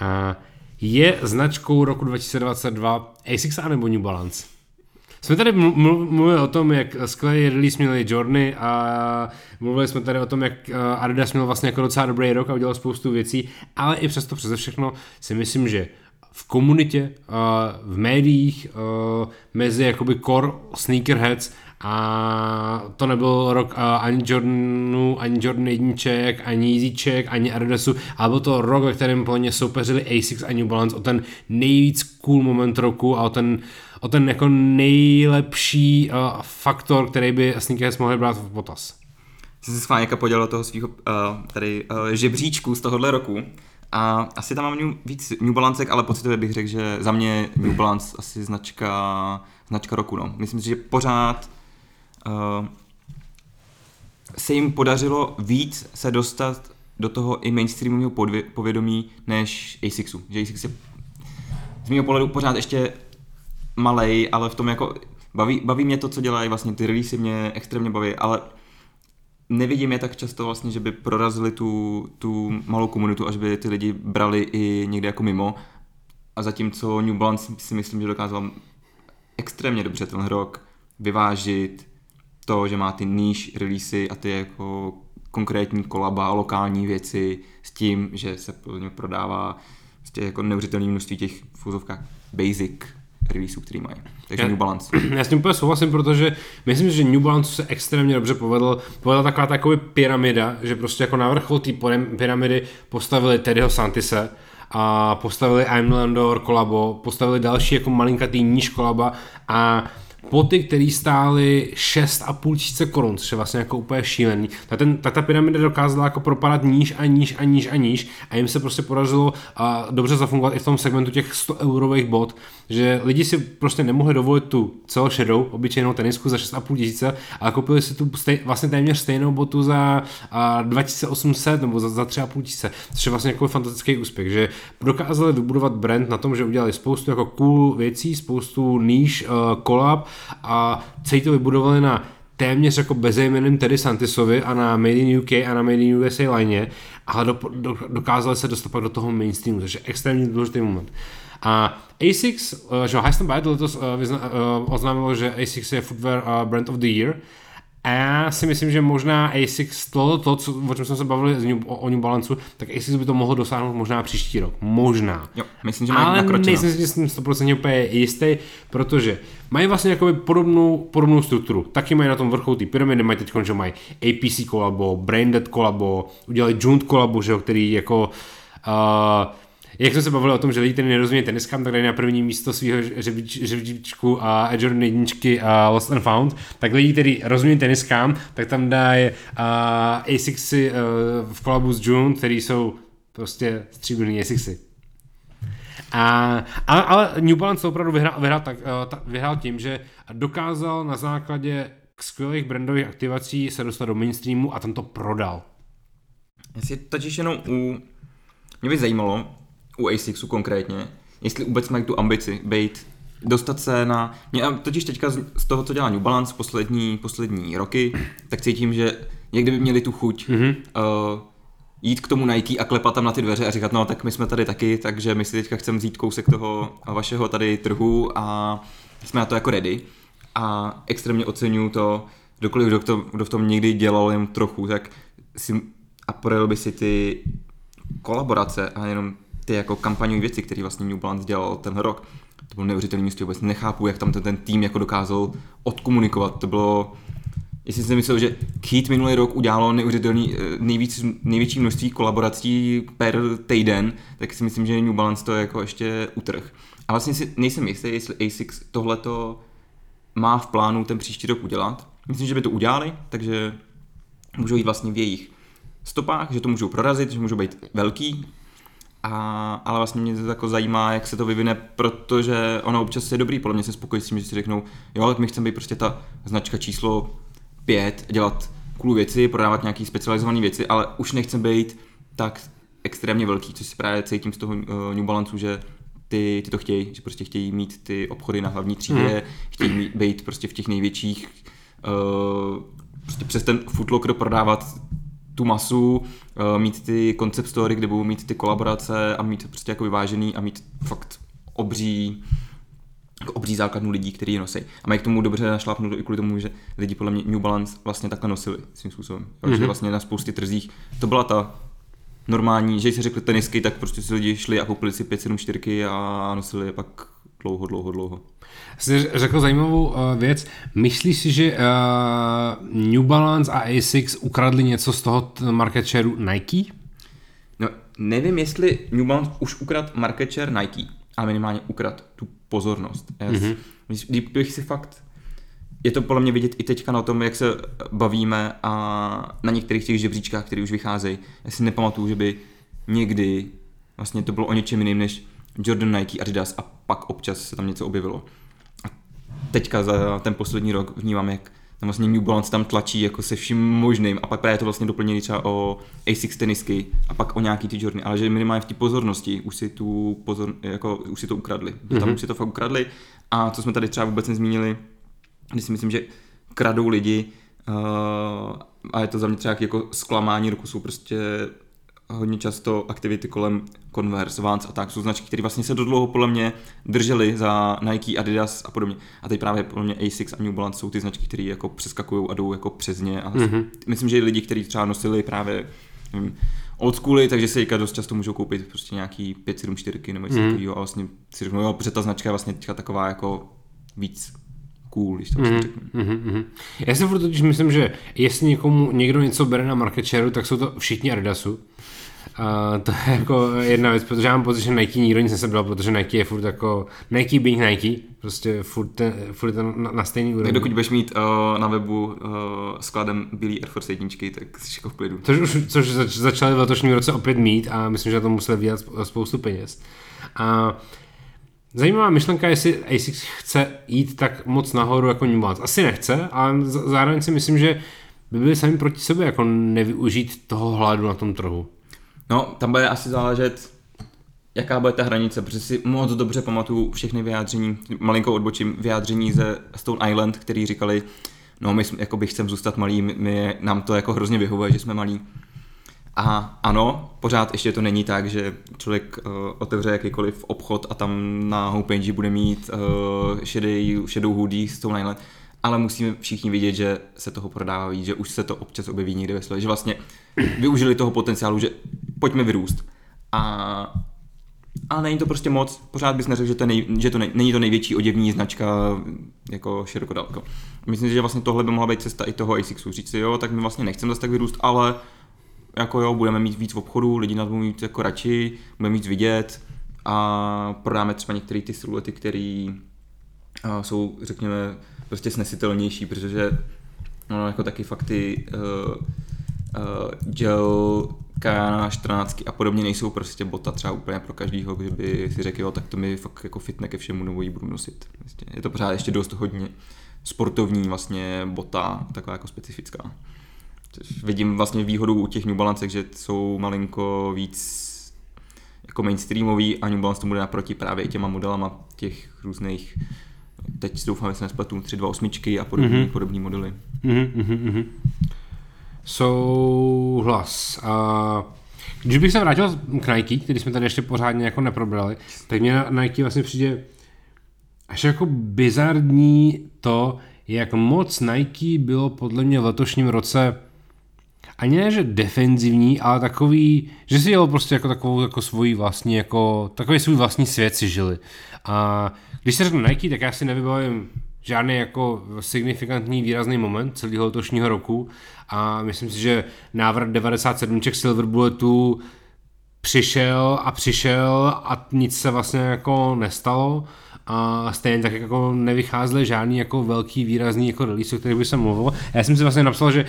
Uh, je značkou roku 2022 ASICS nebo New Balance? Jsme tady mluvili o tom, jak skvělý release měli Jorny a mluvili jsme tady o tom, jak Adidas měl vlastně jako docela dobrý rok a udělal spoustu věcí, ale i přesto přeze všechno si myslím, že v komunitě, v médiích, mezi jakoby core sneakerheads a to nebyl rok ani Jordanu, ani Jordan jedniček, ani Yeezyček, ani Adidasu, ale byl to rok, ve kterém plně soupeřili Asics a New Balance o ten nejvíc cool moment roku a o ten, o ten jako nejlepší uh, faktor, který by sneakerheads mohli brát v potaz. Jsem se schválně podělal toho svého uh, tady uh, žebříčku z tohohle roku a asi tam mám new, víc New Balancek, ale pocitově bych řekl, že za mě New Balance asi značka, značka roku. No. Myslím si, že pořád uh, se jim podařilo víc se dostat do toho i mainstreamového povědomí než ASICSu. Že ASICS je z mého pohledu pořád ještě malej, ale v tom jako baví, baví mě to, co dělají, vlastně ty release mě extrémně baví, ale nevidím je tak často vlastně, že by prorazili tu, tu malou komunitu, až by ty lidi brali i někde jako mimo. A zatímco New Balance si myslím, že dokázal extrémně dobře ten rok vyvážit to, že má ty níž releasy a ty jako konkrétní kolaba, lokální věci s tím, že se prodává prostě jako neuvěřitelné množství těch v basic releaseů, který mají. Takže já, New Balance. Já s tím úplně souhlasím, protože myslím, že New Balance se extrémně dobře povedl. Povedla taková taková pyramida, že prostě jako na vrchol té pyramidy postavili Teddyho Santise, a postavili I'm Landor kolabo, postavili další jako malinkatý níž kolaba a poty, které stály 6,5 tisíce korun, což je vlastně jako úplně šílený. Ta, ten, ta, ta pyramida dokázala jako propadat níž a níž a níž a níž a jim se prostě podařilo a dobře zafungovat i v tom segmentu těch 100 eurových bod, že lidi si prostě nemohli dovolit tu celošedou, obyčejnou tenisku za 6,5 tisíce, ale koupili si tu stej, vlastně téměř stejnou botu za a, 2800 nebo za, za 3,5 tisíce, což je vlastně jako fantastický úspěch, že dokázali vybudovat brand na tom, že udělali spoustu jako cool věcí, spoustu níž, uh, collab a celý to vybudovali na téměř jako bezejmeným Teddy Santisovi a na Made in UK a na Made in USA line, ale do, do, dokázali se dostat pak do toho mainstreamu, což je extrémně důležitý moment. A ASICS, uh, že Heiston Byte letos uh, vyzna, uh, oznámilo, že ASICS je Footwear Brand of the Year, a já si myslím, že možná ASICS, to, to co, o čem jsme se bavili o, o New Balance, tak ASICS by to mohlo dosáhnout možná příští rok. Možná. Jo, myslím, že mají Ale nakročeno. nejsem si s tím 100% úplně jistý, protože mají vlastně jakoby podobnou, podobnou strukturu. Taky mají na tom vrcholu ty pyramidy, mají teď, že mají APC kolabo, Braindead kolabo, udělali Junt kolabo, že jo, který jako uh, jak jsme se bavili o tom, že lidi, kteří nerozumí teniskám, tak dají na první místo svého žebříčku a Jordan jedničky a Lost and Found, tak lidi, kteří rozumí teniskám, tak tam dají uh, A6 uh, v kolabu s June, který jsou prostě stříbrný A6. A, ale, ale New Balance opravdu vyhrál, vyhrál, tak, uh, vyhrál tím, že dokázal na základě skvělých brandových aktivací se dostat do mainstreamu a tam to prodal. Já si totiž jenom u... Mě by zajímalo, u ASICSu konkrétně, jestli vůbec mají tu ambici být dostat se na... Mě, totiž teďka z toho, co dělá New Balance poslední, poslední roky, tak cítím, že někdy by měli tu chuť mm-hmm. uh, jít k tomu Nike a klepat tam na ty dveře a říkat, no tak my jsme tady taky, takže my si teďka chceme vzít kousek toho vašeho tady trhu a jsme na to jako ready. A extrémně oceňuju to, kdokoliv, kdo, to, kdo v tom někdy dělal jen trochu, tak si a projel by si ty kolaborace a jenom ty jako kampaňové věci, které vlastně New Balance dělal ten rok, to bylo neuvěřitelné místo, vůbec nechápu, jak tam ten, ten tým jako dokázal odkomunikovat, to bylo, jestli si myslel, že Keith minulý rok udělalo neuvěřitelný, eh, nejvíc, největší množství kolaborací per týden, tak si myslím, že New Balance to je jako ještě utrh. A vlastně si nejsem jistý, jestli ASICS tohleto má v plánu ten příští rok udělat. Myslím, že by to udělali, takže můžou jít vlastně v jejich stopách, že to můžou prorazit, že můžou být velký, a, ale vlastně mě to jako zajímá, jak se to vyvine, protože ono občas je dobrý, podle mě se spokojí s tím, že si řeknou, jo, tak my chceme být prostě ta značka číslo pět, dělat cool věci, prodávat nějaké specializované věci, ale už nechceme být tak extrémně velký, což si právě cítím z toho uh, New Balance, že ty, ty to chtějí, že prostě chtějí mít ty obchody na hlavní třídě, mm. chtějí mít, být prostě v těch největších uh, prostě přes ten Footlocker prodávat tu masu, uh, mít ty concept story, kde budou mít ty kolaborace a mít prostě jako vyvážený a mít fakt obří jako obří základnu lidí, kteří je nosí. A mají k tomu dobře našlápnout i kvůli tomu, že lidi podle mě New Balance vlastně takhle nosili svým způsobem. Mm-hmm. Že vlastně na spoustě trzích to byla ta normální, že si řekli tenisky, tak prostě si lidi šli a koupili si 574 a nosili je pak dlouho, dlouho, dlouho. Jsi řekl zajímavou uh, věc. Myslíš si, že uh, New Balance a Asics ukradli něco z toho market shareu Nike? No, nevím, jestli New Balance už ukrad market share Nike, ale minimálně ukrad tu pozornost. Mm-hmm. Kdybych si fakt je to podle mě vidět i teďka na tom, jak se bavíme a na některých těch žebříčkách, které už vycházejí. Já si nepamatuju, že by někdy vlastně to bylo o něčem jiným než Jordan, Nike, Adidas a pak občas se tam něco objevilo. A teďka za ten poslední rok vnímám, jak tam vlastně New Balance tam tlačí jako se vším možným a pak právě to vlastně doplnění třeba o Asics tenisky a pak o nějaký ty Jordany, ale že minimálně v té pozornosti už si tu pozor, jako už si to ukradli. Mm-hmm. Tam už si to fakt ukradli a co jsme tady třeba vůbec nezmínili, když si myslím, že kradou lidi uh, a je to za mě třeba jako zklamání roku, jsou prostě hodně často aktivity kolem Converse, Vans a tak jsou značky, které vlastně se do dlouho podle mě držely za Nike, Adidas a podobně. A teď právě podle mě Asics a New Balance jsou ty značky, které jako přeskakují a jdou jako přes ně. A mm-hmm. myslím, že i lidi, kteří třeba nosili právě nevím, old schooly, takže se dost často můžou koupit prostě nějaký 574 nebo něco mm-hmm. takového a vlastně si řeknou, jo, protože ta značka je vlastně teďka taková jako víc cool, když to mm-hmm. řeknu. Mm-hmm. Já si furt totiž myslím, že jestli někomu někdo něco bere na market shareu, tak jsou to všichni Adidasu. A to je jako jedna věc, protože já mám pocit, že Nike nikdo nic nesebral, protože Nike je furt jako Nike being Nike, prostě furt, ten, furt ten na, na stejný úrovni. dokud budeš mít uh, na webu uh, skladem bílý Air Force jedničky, tak jsi jako v klidu. Což, už, což zač, začali v letošním roce opět mít a myslím, že to museli vydělat spoustu peněz. A Zajímavá myšlenka, jestli ASICS chce jít tak moc nahoru jako New Balance. Asi nechce, ale zároveň si myslím, že by byli sami proti sobě jako nevyužít toho hladu na tom trhu. No, tam bude asi záležet, jaká bude ta hranice, protože si moc dobře pamatuju všechny vyjádření, malinkou odbočím, vyjádření ze Stone Island, který říkali, no my jako bych chcem zůstat malý, my, my, nám to jako hrozně vyhovuje, že jsme malí. A ano, pořád ještě to není tak, že člověk uh, otevře jakýkoliv obchod a tam na homepage bude mít uh, šedý, šedou hoodie Stone Island, ale musíme všichni vidět, že se toho prodává víc, že už se to občas objeví někde ve slevě, že vlastně využili toho potenciálu, že pojďme vyrůst. A, a není to prostě moc, pořád bys neřekl, že, to, nej, že to nej, není to největší oděvní značka jako široko daleko. Myslím si, že vlastně tohle by mohla být cesta i toho ASICSu, říct si, jo, tak my vlastně nechceme zase tak vyrůst, ale jako jo, budeme mít víc v obchodu, lidi nás budou mít jako radši, budeme mít vidět a prodáme třeba některé ty siluety, které jsou, řekněme, prostě snesitelnější, protože no, jako taky fakty uh, uh, gel Kajana 14 a podobně nejsou prostě bota třeba úplně pro každýho, kdyby si řekl, jo, tak to mi fakt jako fitne ke všemu, ji budu nosit. Vlastně je to pořád ještě dost hodně sportovní vlastně bota, taková jako specifická. Což vidím vlastně výhodu u těch New Balance, že jsou malinko víc jako mainstreamový a New Balance to bude naproti právě těma modelama těch různých teď doufám, že se nespletu 328 a podobné mm-hmm. podobný modely. Mm-hmm. Souhlas. A když bych se vrátil k Nike, který jsme tady ještě pořádně jako neprobrali, tak mě na Nike vlastně přijde až jako bizarní to, jak moc Nike bylo podle mě v letošním roce ani ne, že defenzivní, ale takový, že si jelo prostě jako takovou jako svoji vlastní, jako takový svůj vlastní svět si žili. A když se řeknu Nike, tak já si nevybavím žádný jako signifikantní výrazný moment celého letošního roku a myslím si, že návrat 97 Silver Bulletu přišel a přišel a nic se vlastně jako nestalo a stejně tak jako nevycházely žádný jako velký výrazný jako release, o kterých by se mluvil. Já jsem si vlastně napsal, že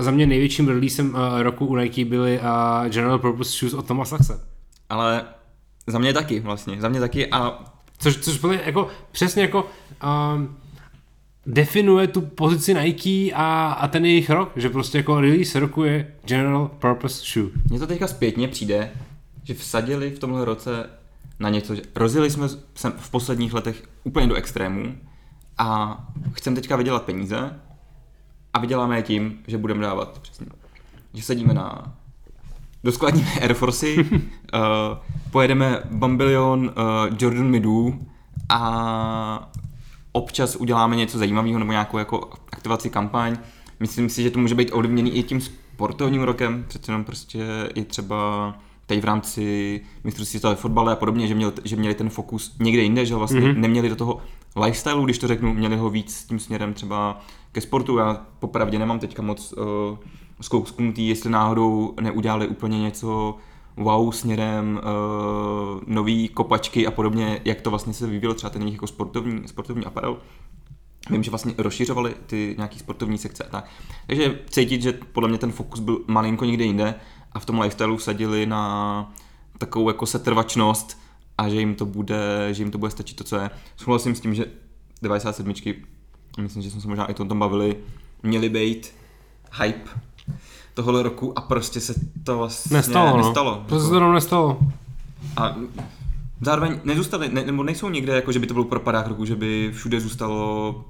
za mě největším releasem roku u Nike byly General Purpose Shoes od Thomas Saxe. Ale za mě taky vlastně, za mě taky a... Což, což bylo jako přesně jako um, definuje tu pozici Nike a, a ten jejich rok, že prostě jako release roku je General Purpose Shoe. Mně to teďka zpětně přijde, že vsadili v tomhle roce na něco, že rozjeli jsme v posledních letech úplně do extrému a chcem teďka vydělat peníze A vyděláme je tím, že budeme dávat přesně, že sedíme na doskladníme Air Forcey, uh, pojedeme Bambilion uh, Jordan Midů a občas uděláme něco zajímavého nebo nějakou jako aktivaci kampaň. Myslím si, že to může být ovlivněný i tím sportovním rokem, přece jenom prostě i třeba tady v rámci mistrovství světa ve fotbale a podobně, že, měl, že měli ten fokus někde jinde, že vlastně mm-hmm. neměli do toho lifestyleu, když to řeknu, měli ho víc tím směrem třeba ke sportu. Já popravdě nemám teďka moc uh, zkousknutý, jestli náhodou neudělali úplně něco wow směrem uh, nový kopačky a podobně, jak to vlastně se vyvíjelo třeba ten jejich jako sportovní, sportovní aparel. Vím, že vlastně rozšiřovali ty nějaký sportovní sekce a tak. Takže cítit, že podle mě ten fokus byl malinko někde jinde a v tom lifestyleu sadili na takovou jako setrvačnost a že jim to bude, že jim to bude stačit to, co je. Souhlasím s tím, že 97. myslím, že jsme se možná i o tom bavili, měly být hype tohle roku a prostě se to vlastně nestalo. No. nestalo. To se to nestalo. A zároveň nezůstali, ne, nebo nejsou někde, jako že by to byl propadák roku, že by všude zůstalo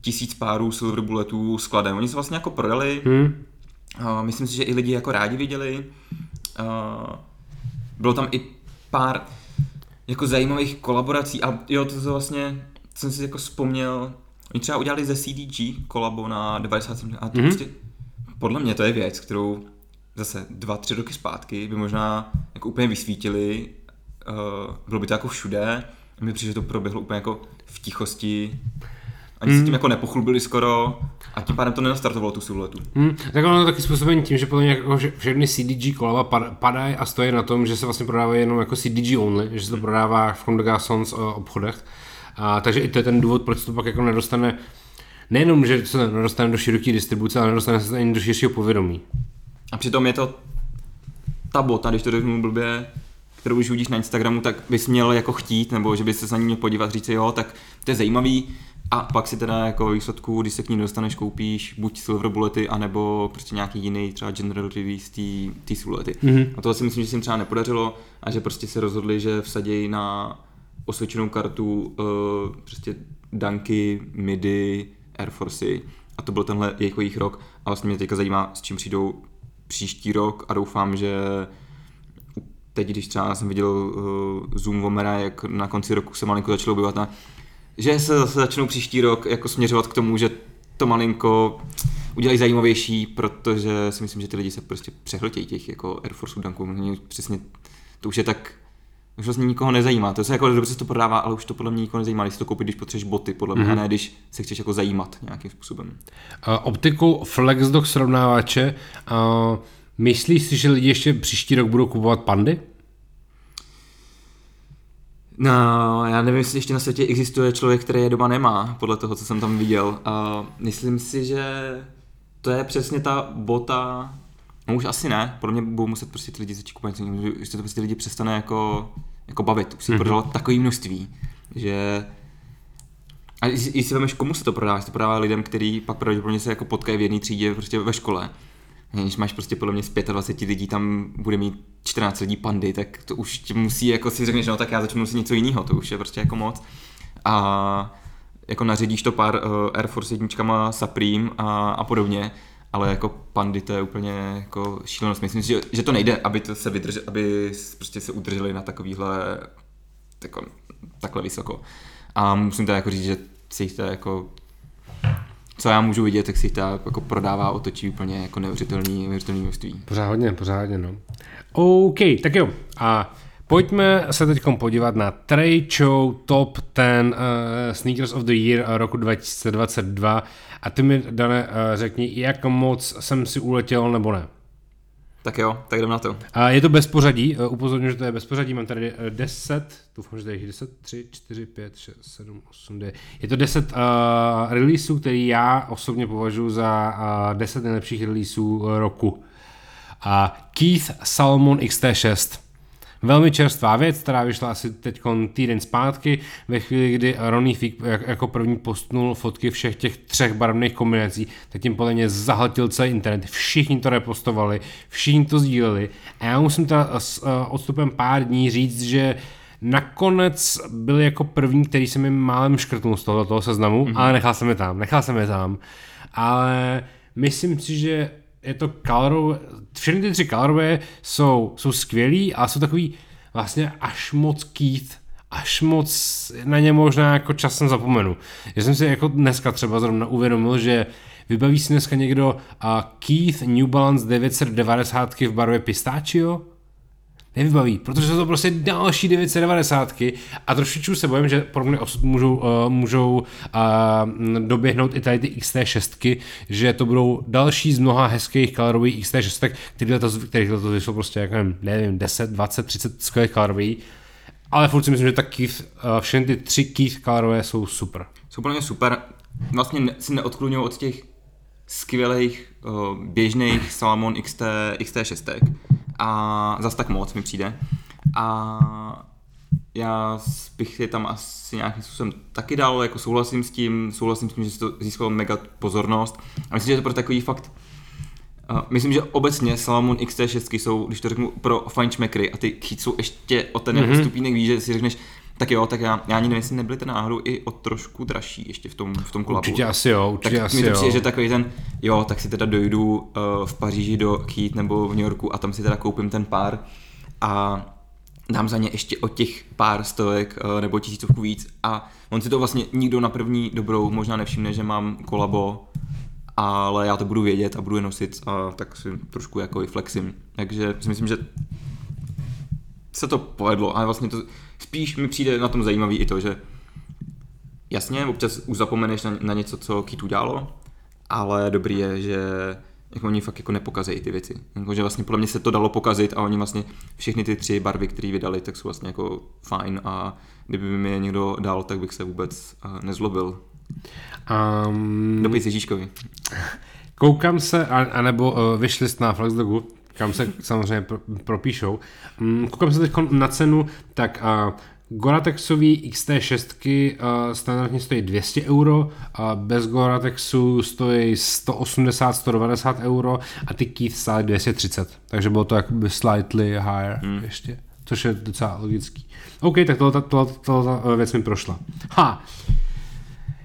tisíc párů silver bulletů skladem. Oni se vlastně jako prodali. Hmm. A myslím si, že i lidi jako rádi viděli. A bylo tam i pár jako zajímavých kolaborací a jo, to, to vlastně jsem si jako vzpomněl, oni třeba udělali ze CDG kolabo na 97 a to mm-hmm. prostě podle mě to je věc, kterou zase dva, tři roky zpátky by možná jako úplně vysvítili, uh, bylo by to jako všude, mi přijde, že to proběhlo úplně jako v tichosti, ani mm. se tím jako nepochlubili skoro a tím pádem to nenastartovalo tu siluetu. Mm. Tak ono taky způsoben tím, že podle mě jako, všechny CDG kolaba padají a stojí na tom, že se vlastně prodávají jenom jako CDG only, že se to prodává v Condoga Sons obchodech. A, takže i to je ten důvod, proč to pak jako nedostane nejenom, že se nedostane do široké distribuce, ale nedostane se ani do širšího povědomí. A přitom je to ta bota, když to řeknu blbě, kterou už uvidíš na Instagramu, tak bys měl jako chtít, nebo že bys se na ní měl podívat, říct si jo, tak to je zajímavý, a pak si teda jako výsledku, když se k ní dostaneš, koupíš buď Silver Bullety, anebo prostě nějaký jiný třeba general release té silhouety. Mm-hmm. A to si myslím, že se jim třeba nepodařilo a že prostě se rozhodli, že vsadějí na osvědčenou kartu uh, prostě Danky, Midi, Air Forcey a to byl tenhle jejich, jejich rok. A vlastně mě teďka zajímá, s čím přijdou příští rok. A doufám, že teď, když třeba jsem viděl uh, Zoom Vomera, jak na konci roku se malinko začalo objevat na že se zase začnou příští rok jako směřovat k tomu, že to malinko udělají zajímavější, protože si myslím, že ty lidi se prostě přehltějí těch jako Air Force Dunků. Přesně, to už je tak už vlastně nikoho nezajímá. To se jako dobře se to prodává, ale už to podle mě nikoho nezajímá, když si to koupit, když potřebuješ boty, podle mě, mm-hmm. a ne když se chceš jako zajímat nějakým způsobem. Uh, optiku FlexDoc srovnávače, uh, myslíš si, že lidi ještě příští rok budou kupovat pandy? No, já nevím, jestli ještě na světě existuje člověk, který je doma nemá, podle toho, co jsem tam viděl. Uh, myslím si, že to je přesně ta bota, no už asi ne, podle mě budou muset prostě ty lidi začít kupovat že to prostě lidi přestane jako, jako bavit. Už si mm-hmm. prodalo takové množství, že a i si vemeš, komu se to prodává, se to prodává lidem, kteří pak pravděpodobně se jako potkají v jedné třídě prostě ve škole. Když máš prostě podle mě z 25 lidí tam bude mít 14 lidí pandy, tak to už ti musí, jako si řekneš, no tak já začnu si něco jiného, to už je prostě jako moc. A jako naředíš to pár uh, Air Force jedničkama Supreme a, a podobně, ale jako pandy to je úplně jako šílenost. Myslím si, že, že to nejde, aby to se vydrž, aby prostě se udrželi na takovýhle jako, takhle vysoko. A musím teda jako říct, že si to jako co já můžu vidět, tak si ta jako prodává, otočí úplně jako neuvěřitelný, neuvěřitelný množství. Pořád hodně, pořád hodně, no. OK, tak jo. A pojďme se teď podívat na Trade Show Top 10 uh, Sneakers of the Year roku 2022 a ty mi, Dane, uh, řekni, jak moc jsem si uletěl nebo ne. Tak jo, tak jdem na to. A je to bez pořadí, uh, upozorňuji, že to je bez pořadí, mám tady 10, doufám, že tady je 10, 3, 4, 5, 6, 7, 8, 9. Je to 10 uh, releaseů, který já osobně považuji za uh, 10 nejlepších releaseů roku. A Keith Salmon XT6. Velmi čerstvá věc, která vyšla asi teď týden zpátky, ve chvíli, kdy Ronnie Fick jako první postnul fotky všech těch třech barevných kombinací, tak tím podle mě zahltil celý internet. Všichni to repostovali, všichni to sdíleli a já musím teda s eh, odstupem pár dní říct, že nakonec byl jako první, který se mi málem škrtnul z toho, toho seznamu, mm-hmm. ale nechal jsem je tam, nechal jsem je tam. Ale myslím si, že je to colorové, všechny ty tři colorové jsou, jsou skvělý a jsou takový vlastně až moc Keith, až moc na ně možná jako časem zapomenu. Já jsem si jako dneska třeba zrovna uvědomil, že vybaví si dneska někdo uh, Keith New Balance 990 v barvě Pistachio? Nevybaví, protože jsou to prostě další 990 a trošičku se bojím, že pro mě osud můžou, uh, můžou uh, doběhnout i tady ty XT6, že to budou další z mnoha hezkých kalorových XT6, které letos, kterých letos jsou prostě, jak nevím, nevím, 10, 20, 30 skvělých kalorových, ale furt si myslím, že tak Keith, uh, všechny ty tři Keith kalorové jsou super. Jsou mě super, vlastně si neodkluňují od těch skvělých uh, běžných Salomon XT, XT6 a zas tak moc mi přijde. A já bych je tam asi nějakým způsobem taky dal, jako souhlasím s tím, souhlasím s tím, že se to získalo mega pozornost. A myslím, že je to pro takový fakt Uh, myslím, že obecně Salomon XT6 jsou, když to řeknu, pro fajnšmekry a ty chyt jsou ještě o ten mm-hmm. stupínek víc, že si řekneš, tak jo, tak já, já ani nevím, jestli nebyly ten náhodou i o trošku dražší ještě v tom, v tom kolabu. Určitě asi jo, určitě tak asi mi to jo. přijde, že takový ten, jo, tak si teda dojdu uh, v Paříži do Keat nebo v New Yorku a tam si teda koupím ten pár a dám za ně ještě o těch pár stovek uh, nebo tisícovku víc a on si to vlastně nikdo na první dobrou možná nevšimne, že mám kolabo, ale já to budu vědět a budu je nosit a tak si trošku jako i flexím. Takže si myslím, že se to povedlo a vlastně to spíš mi přijde na tom zajímavý i to, že jasně, občas už zapomeneš na, na něco, co Kit udělalo, ale dobrý je, že jako oni fakt jako nepokazejí ty věci. Jako, že vlastně podle mě se to dalo pokazit a oni vlastně všechny ty tři barvy, které vydali, tak jsou vlastně jako fajn a kdyby mi je někdo dal, tak bych se vůbec uh, nezlobil. Um, Dopis Ježíškovi. Koukám se, anebo uh, wishlist na Flexdogu, kam se samozřejmě pro, propíšou. Um, koukám se teď na cenu, tak uh, Goratexový XT6 uh, standardně stojí 200 euro, a bez Goratexu stojí 180-190 euro a ty Keith stály 230, takže bylo to jakoby slightly higher hmm. ještě, což je docela logický. OK, tak tohle, tohle, tohle, tohle věc mi prošla. Ha,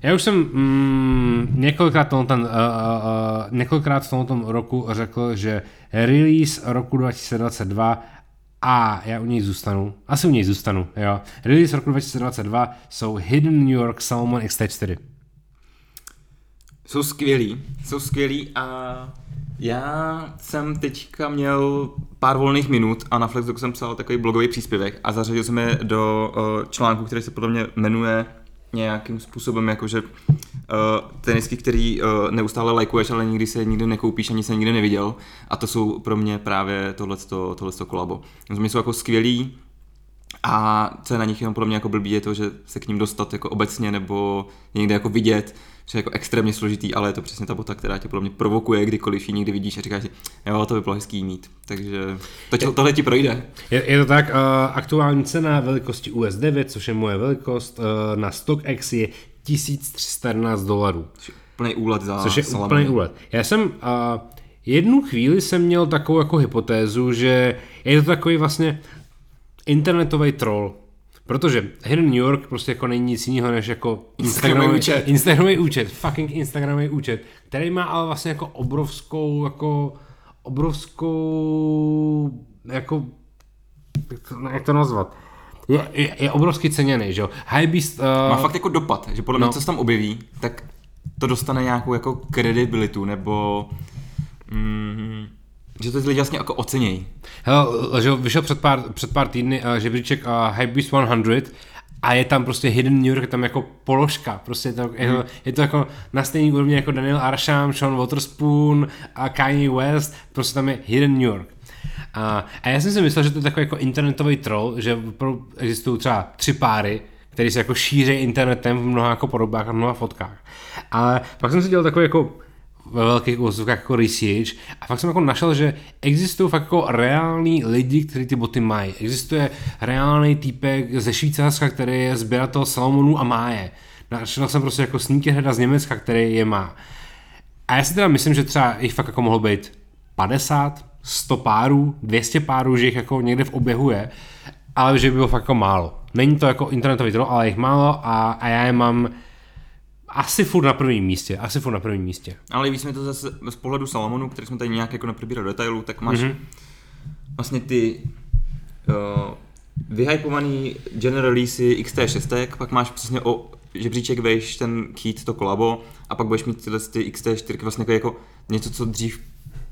já už jsem mm, několikrát, tom, ten, uh, uh, několikrát v tomto roku řekl, že release roku 2022 a já u něj zůstanu, asi u něj zůstanu, jo. Release roku 2022 jsou Hidden New York Salmon XT4. Jsou skvělí, jsou skvělí a já jsem teďka měl pár volných minut a na Flexdoku jsem psal takový blogový příspěvek a zařadil jsem je do uh, článku, který se podle mě jmenuje nějakým způsobem, jakože uh, tenisky, který uh, neustále lajkuješ, ale nikdy se nikdy nekoupíš, ani se nikdy neviděl. A to jsou pro mě právě tohleto, tohleto kolabo. Mě jsou jako skvělý, a co je na nich jenom pro mě jako blbý je to, že se k ním dostat jako obecně nebo někde jako vidět, že je jako extrémně složitý, ale je to přesně ta bota, která tě podle mě provokuje, kdykoliv ji někdy vidíš a říkáš si, jo, to by bylo hezký mít. Takže to, tohle ti projde. Je, je to tak, uh, aktuální cena velikosti US9, což je moje velikost, uh, na StockX je 1311 dolarů. Plný úlet za Což je úplný úlet. Já jsem uh, jednu chvíli jsem měl takovou jako hypotézu, že je to takový vlastně internetový troll. Protože Hidden New York prostě jako není nic jiného než jako Instagramový účet. Instagramový účet, fucking Instagramový účet, který má ale vlastně jako obrovskou, jako obrovskou, jako, jak to nazvat, je, je, je obrovsky ceněný, že jo. Uh, má fakt jako dopad, že podle no. mě, co se tam objeví, tak to dostane nějakou jako kredibilitu, nebo... Mm, že to ty lidi vlastně jako ocenějí. Hele, že vyšel před pár, před pár týdny uh, žebříček uh, Hypebeast 100 a je tam prostě Hidden New York, je tam jako položka, prostě je to, je to, je to jako na stejný úrovni jako Daniel Arsham, Sean Waterspoon a Kanye West, prostě tam je Hidden New York. A, a já jsem si myslel, že to je takový jako internetový troll, že existují třeba tři páry, které se jako šíří internetem v mnoha jako podobách a mnoha fotkách. Ale pak jsem si dělal takový jako ve velkých úzovkách jako research a fakt jsem jako našel, že existují fakt jako reální lidi, kteří ty boty mají. Existuje reálný týpek ze Švýcarska, který je sběratel Salomonu a má je. Našel jsem prostě jako sneakerheada z Německa, který je má. A já si teda myslím, že třeba jich fakt jako mohlo být 50, 100 párů, 200 párů, že jich jako někde v oběhu je, ale že by bylo fakt jako málo. Není to jako internetový troll, ale jich málo a, a já je mám asi furt na prvním místě, asi furt na prvním místě. Ale víc mi to zase z pohledu Salomonu, který jsme tady nějak jako neprobírali do detailu, tak máš mm-hmm. vlastně ty uh, vyhypovaný general releasy XT6, pak máš přesně o žebříček vejš ten kýt, to kolabo, a pak budeš mít tyhle ty XT4 vlastně jako, jako něco, co dřív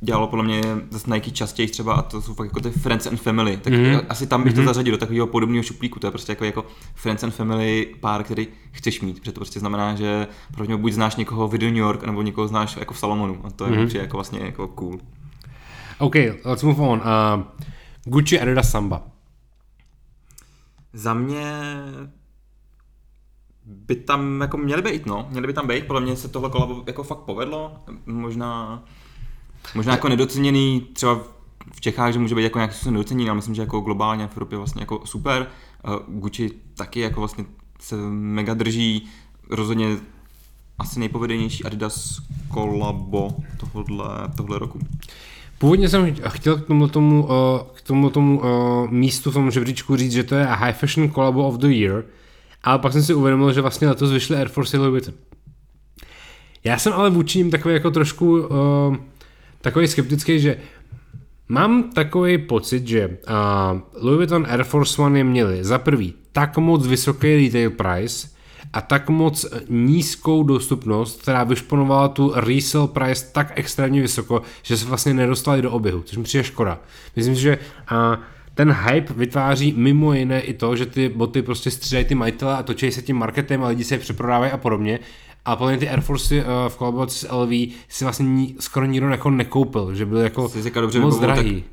dělalo podle mě zase Nike častěji třeba a to jsou fakt jako ty Friends and Family, tak mm-hmm. asi tam bych mm-hmm. to mhm. zařadil do takového podobného šuplíku, to je prostě jako, jako Friends and Family pár, který chceš mít, protože to prostě znamená, že pro něj buď znáš někoho v New York, nebo někoho znáš jako v Salomonu a to je mm-hmm. jako vlastně jako cool. OK, let's move on. Uh, Gucci Adidas Samba. Za mě by tam jako měly být, no. Měly by tam být, podle mě se tohle kolabo jako fakt povedlo. Možná Možná jako nedoceněný třeba v Čechách, že může být jako nějaký nedoceněný, ale myslím, že jako globálně v Evropě vlastně jako super. Gucci taky jako vlastně se mega drží, rozhodně asi nejpovedenější Adidas kolabo tohle, tohle roku. Původně jsem chtěl k tomu, tomu, k tomu, tomu místu v tom žebříčku říct, že to je High Fashion Collabo of the Year, ale pak jsem si uvědomil, že vlastně letos vyšly Air Force Vuitton. Já jsem ale vůči ním takový jako trošku uh, takový skeptický, že mám takový pocit, že uh, Louis Vuitton Air Force One je měli za prvý tak moc vysoký retail price a tak moc nízkou dostupnost, která vyšponovala tu resale price tak extrémně vysoko, že se vlastně nedostali do oběhu, což mi přijde škoda. Myslím si, že uh, ten hype vytváří mimo jiné i to, že ty boty prostě střídají ty majitele a točí se tím marketem a lidi se je přeprodávají a podobně a podle ty Air Force uh, v kolaboraci s LV si vlastně ní, skoro nikdo jako nekoupil, že byl jako Jsi dobře moc drahý.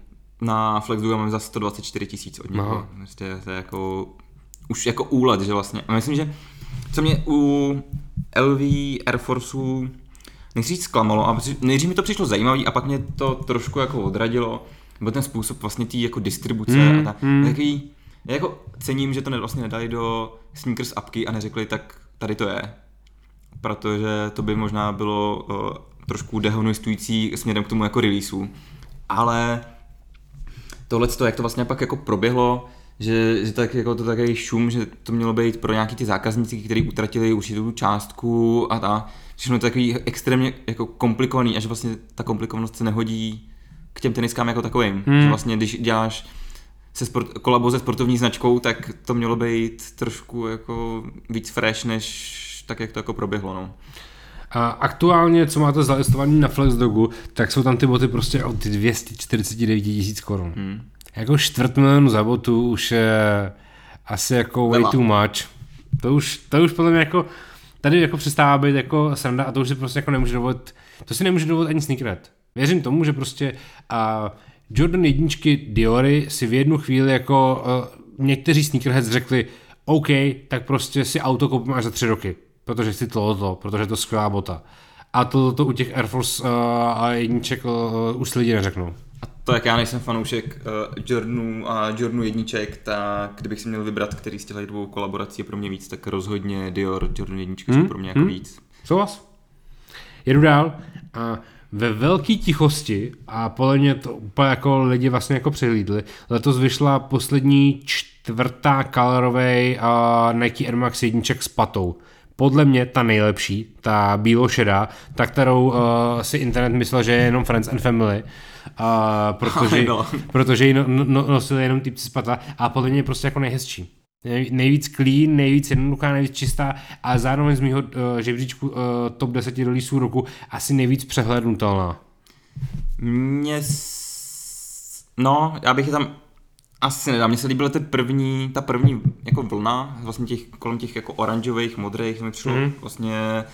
Na Flexdu mám za 124 tisíc od něho. Prostě to je jako už jako úlet, že vlastně. A myslím, že co mě u LV Air Forceu nechci říct zklamalo, a nejdřív mi to přišlo zajímavý a pak mě to trošku jako odradilo, byl ten způsob vlastně té jako distribuce mm, a ta, mm. takový, já jako cením, že to vlastně nedali do sneakers apky a neřekli, tak tady to je protože to by možná bylo uh, trošku dehonestující směrem k tomu jako releaseu. Ale tohle, jak to vlastně pak jako proběhlo, že, že tak jako to takový šum, že to mělo být pro nějaký ty zákazníci, kteří utratili určitou částku a ta, všechno je to takový extrémně jako komplikovaný a že vlastně ta komplikovanost se nehodí k těm teniskám jako takovým. Hmm. Že vlastně když děláš se sport, kolabo se sportovní značkou, tak to mělo být trošku jako víc fresh, než tak, jak to jako proběhlo. No. A aktuálně, co máte zalistovaný na Flexdogu, tak jsou tam ty boty prostě od 249 tisíc korun. Hmm. Jako čtvrt milionu za botu už je asi jako way too much. To už, to už podle mě jako, tady jako přestává být jako sranda a to už si prostě jako nemůže dovolit, to si nemůže dovolit ani sneakerhead. Věřím tomu, že prostě a Jordan jedničky Diory si v jednu chvíli jako uh, někteří sneakerheads řekli, OK, tak prostě si auto koupím až za tři roky protože chci tohoto, protože je to skvělá bota. A to, to u těch Air Force uh, a jedniček uh, už si lidi neřeknou. A to, jak já nejsem fanoušek uh, Jordanu a Jordanu jedniček, tak kdybych si měl vybrat, který z těch dvou kolaborací je pro mě víc, tak rozhodně Dior Jordan jedničky hmm? jsou pro mě jako hmm? víc. vás? Jedu dál. A ve velké tichosti a podle mě to úplně jako lidi vlastně jako přehlídli. Letos vyšla poslední čtvrtá colorovej uh, Nike Air Max jedniček s patou podle mě ta nejlepší, ta bílo-šedá, ta, kterou uh, si internet myslel, že je jenom Friends and Family, uh, protože, no. protože ji no, no, nosili jenom typci z patla a podle mě je prostě jako nejhezčí. Nejvíc clean, nejvíc jednoduchá, nejvíc čistá a zároveň z mýho uh, žebříčku uh, top 10 releaseů roku asi nejvíc přehlednutelná. Mně No, já bych je tam asi nedá, mně se líbila ten první, ta první jako vlna, vlastně těch, kolem těch jako oranžových, modrých, mi přišlo mm. vlastně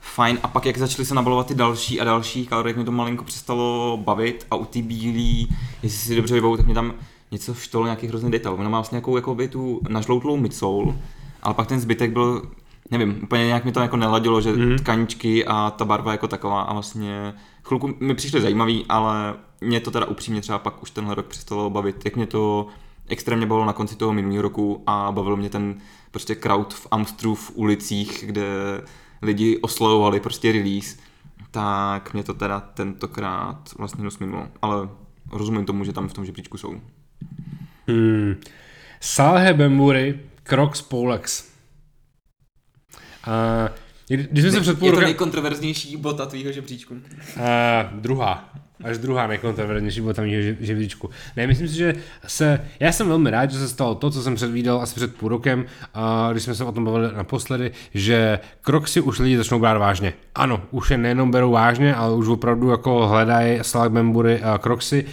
fajn. A pak jak začaly se nabalovat ty další a další jak mi to malinko přestalo bavit a u ty bílý, jestli si dobře vybavu, tak mě tam něco štolo, nějaký hrozný detail. Ono má vlastně nějakou jako by tu nažloutlou midsole, ale pak ten zbytek byl, nevím, úplně nějak mi to jako neladilo, že mm. tkaničky a ta barva jako taková a vlastně chvilku mi přišly zajímavý, ale mě to teda upřímně třeba pak už tenhle rok přestalo bavit, jak mě to extrémně bavilo na konci toho minulého roku a bavil mě ten prostě crowd v Amstru v ulicích, kde lidi oslavovali prostě release, tak mě to teda tentokrát vlastně dost minulo, ale rozumím tomu, že tam v tom žebříčku jsou. Hmm. Salhe Bembury, Crocs Polex. Uh, Když jsme se před půl Je to nejkontroverznější bota tvýho žebříčku. Uh, druhá. Až druhá nejkontroverznější byla tam žebříčku. Ne, myslím si, že se, já jsem velmi rád, že se stalo to, co jsem předvídal asi před půl rokem, uh, když jsme se o tom bavili naposledy, že Crocsy už lidi začnou brát vážně. Ano, už je nejenom berou vážně, ale už opravdu jako hledají Slack Membury uh, Crocsy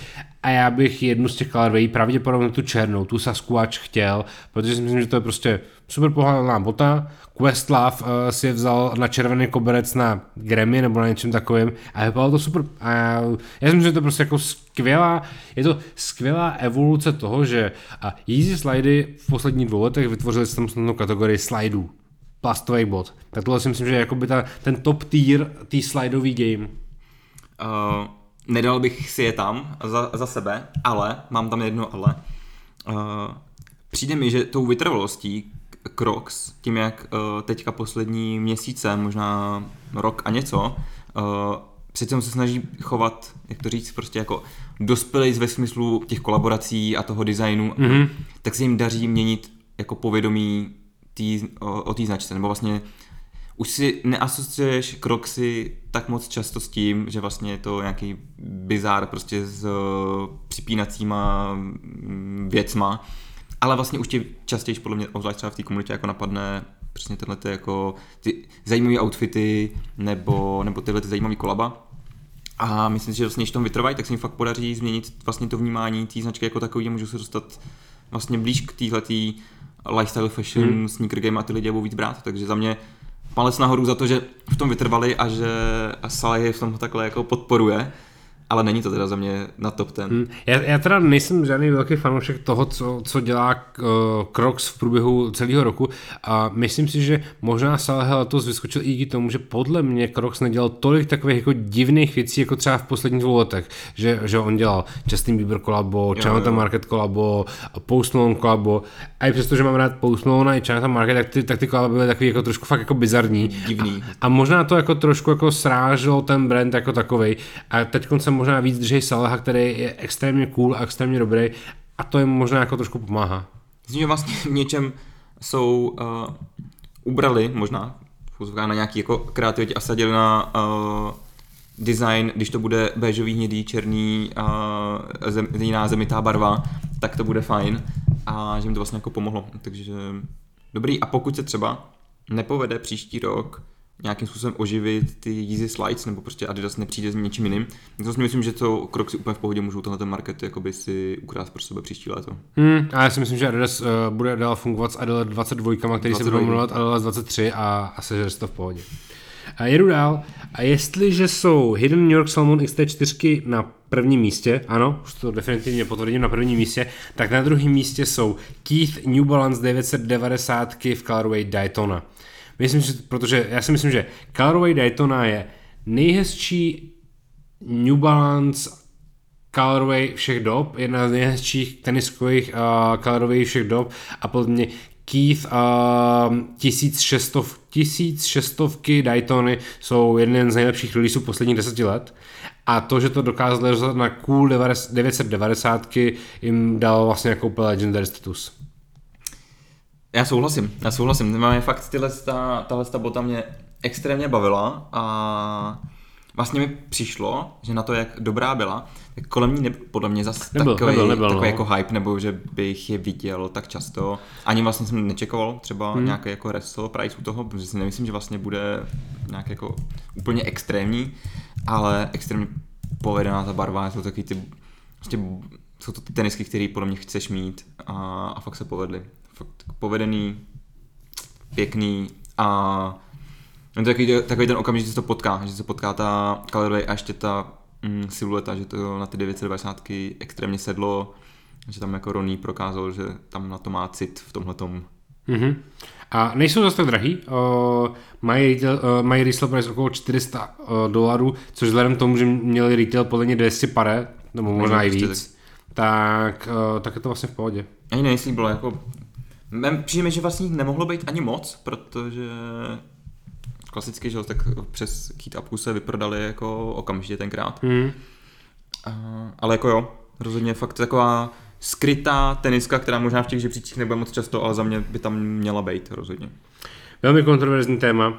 a já bych jednu z těch colorway, pravděpodobně tu černou, tu Sasquatch chtěl, protože si myslím, že to je prostě super pohledná bota. Questlove uh, si je vzal na červený koberec na Grammy nebo na něčem takovém a vypadalo to super. A já, já myslím, že to je prostě jako skvělá, je to skvělá evoluce toho, že a Yeezy slidy v posledních dvou letech vytvořili samostatnou kategorii slidů plastový bod. Tak tohle si myslím, že je jako by ta, ten top tier, tý slidový game. Uh, nedal bych si je tam za, za sebe, ale, mám tam jedno ale. Uh, přijde mi, že tou vytrvalostí Crocs, tím jak uh, teďka poslední měsíce, možná rok a něco, uh, přece se snaží chovat, jak to říct, prostě jako dospělej ve smyslu těch kolaborací a toho designu, mm-hmm. tak se jim daří měnit jako povědomí tý, o, o té značce, nebo vlastně už si neasociuješ Crocsy tak moc často s tím, že vlastně je to nějaký bizár prostě s uh, připínacíma mm, věcma, ale vlastně už ti častěji podle mě, obzvlášť třeba v té komunitě, jako napadne přesně tyhle ty, jako, ty zajímavé outfity nebo, nebo tyhle ty zajímavé kolaba. A myslím si, že vlastně, když tom vytrvají, tak se jim fakt podaří změnit vlastně to vnímání té značky jako takový a můžu se dostat vlastně blíž k téhletý lifestyle fashion, hmm. sneaker game a ty lidi budou víc brát. Takže za mě palec nahoru za to, že v tom vytrvali a že Saleh je v tom takhle jako podporuje. Ale není to teda za mě na top ten. Hmm. Já, já teda nejsem žádný velký fanoušek toho, co, co dělá uh, Crocs v průběhu celého roku a myslím si, že možná Salah letos vyskočil i díky tomu, že podle mě Crocs nedělal tolik takových jako divných věcí, jako třeba v posledních dvou letech, že, že on dělal Justin Bieber kolabo, Jonathan Market kolabo, Post Malone kolabo a i přesto, že mám rád Post Malone a i Jonathan Market, tak ty, tak ty kolabo byly takový jako trošku fakt jako bizarní. Divný. A, a možná to jako trošku jako sráželo ten brand jako takovej a teď jsem možná víc držej Salaha, který je extrémně cool a extrémně dobrý a to jim možná jako trošku pomáhá. Myslím, že vlastně v něčem jsou uh, ubrali možná na nějaký jako kreativitě a sadili na uh, design, když to bude béžový, hnědý, černý, uh, zem, jiná zemitá barva, tak to bude fajn a že jim to vlastně jako pomohlo. Takže dobrý. A pokud se třeba nepovede příští rok nějakým způsobem oživit ty Yeezy Slides, nebo prostě Adidas nepřijde s něčím jiným. To si myslím, že to krok si úplně v pohodě můžou tenhle ten market jakoby si ukrát pro sebe příští léto. Hmm, a já si myslím, že Adidas uh, bude dál fungovat s Adidas 22, který 22. se budou jmenovat Adidas 23 a asi, že to v pohodě. A jedu dál. A jestliže jsou Hidden New York Salmon XT4 na prvním místě, ano, už to definitivně potvrdím na prvním místě, tak na druhém místě jsou Keith New Balance 990 v colorway Daytona. Myslím, že, protože já si myslím, že Colorway Daytona je nejhezčí New Balance colorway všech dob, jedna z nejhezčích teniskových uh, colorway všech dob a podle mě Keith uh, 1600, 1600 Daytony jsou jeden z nejlepších releaseů posledních deseti let a to, že to dokázali rozhodnout na cool 990 jim dal vlastně jako úplně legendary status. Já souhlasím, já souhlasím. Máme fakt tyhle, ta, tahle ta bota mě extrémně bavila a vlastně mi přišlo, že na to, jak dobrá byla, tak kolem ní nebyl podle mě zase nebyl, takový, nebyl, nebyl, takový no. jako hype, nebo že bych je viděl tak často. Ani vlastně jsem nečekal třeba hmm. nějaký jako wrestle price u toho, protože si nemyslím, že vlastně bude nějak jako úplně extrémní, ale extrémně povedená ta barva, jsou taky ty, prostě jsou to ty tenisky, které podle mě chceš mít a, a fakt se povedly fakt povedený, pěkný a je to takový, takový ten okamžik, že se to potká, že se potká ta kalorie a ještě ta mm, silueta, že to na ty 990 extrémně sedlo, že tam jako Ronnie prokázal, že tam na to má cit v tomhle Mm-hmm. A nejsou zase tak drahý, uh, mají, retail, uh, mají retail price okolo 400 uh, dolarů, což vzhledem k tomu, že měli retail podle mě 200 pare, nebo možná i víc, tak, uh, tak je to vlastně v pohodě. Ani nejsem bylo jako Přijde že vlastně nemohlo být ani moc, protože klasicky, že tak přes Keat Upku se vyprodali jako okamžitě tenkrát. Hmm. Uh, ale jako jo, rozhodně fakt taková skrytá teniska, která možná v těch žebříčích nebude moc často, ale za mě by tam měla být rozhodně. Velmi kontroverzní téma. Uh,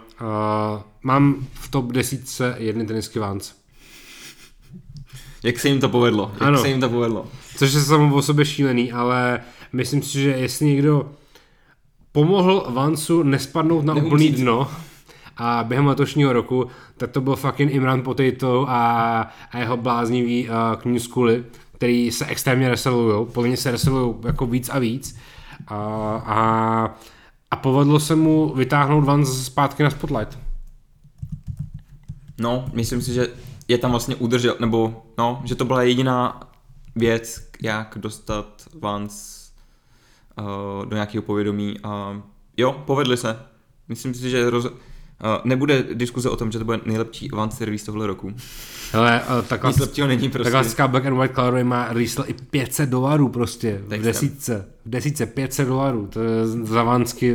mám v top 10 jedny tenisky Vans. Jak se jim to povedlo? Jak Ano. se jim to povedlo? Což je samo o sobě šílený, ale myslím si, že jestli někdo pomohl Vansu nespadnout na Neumřít. úplný dno a během letošního roku, tak to byl fucking Imran Potato a, a jeho bláznivý uh, New Schooly, který se extrémně reselujou, podle mě se reselujou jako víc a víc a, a, a povedlo se mu vytáhnout Vans zpátky na spotlight. No, myslím si, že je tam vlastně udržel, nebo no, že to byla jediná věc, jak dostat Vans do nějakého povědomí a jo, povedli se. Myslím si, že roz... uh, nebude diskuze o tom, že to bude nejlepší Vans servis tohle roku. Hele, uh, ta, Nic lepšího není prostě. klasická black and white colorway má resell i 500 dolarů prostě v Textem. desítce. V desítce 500 dolarů. To je za vansky,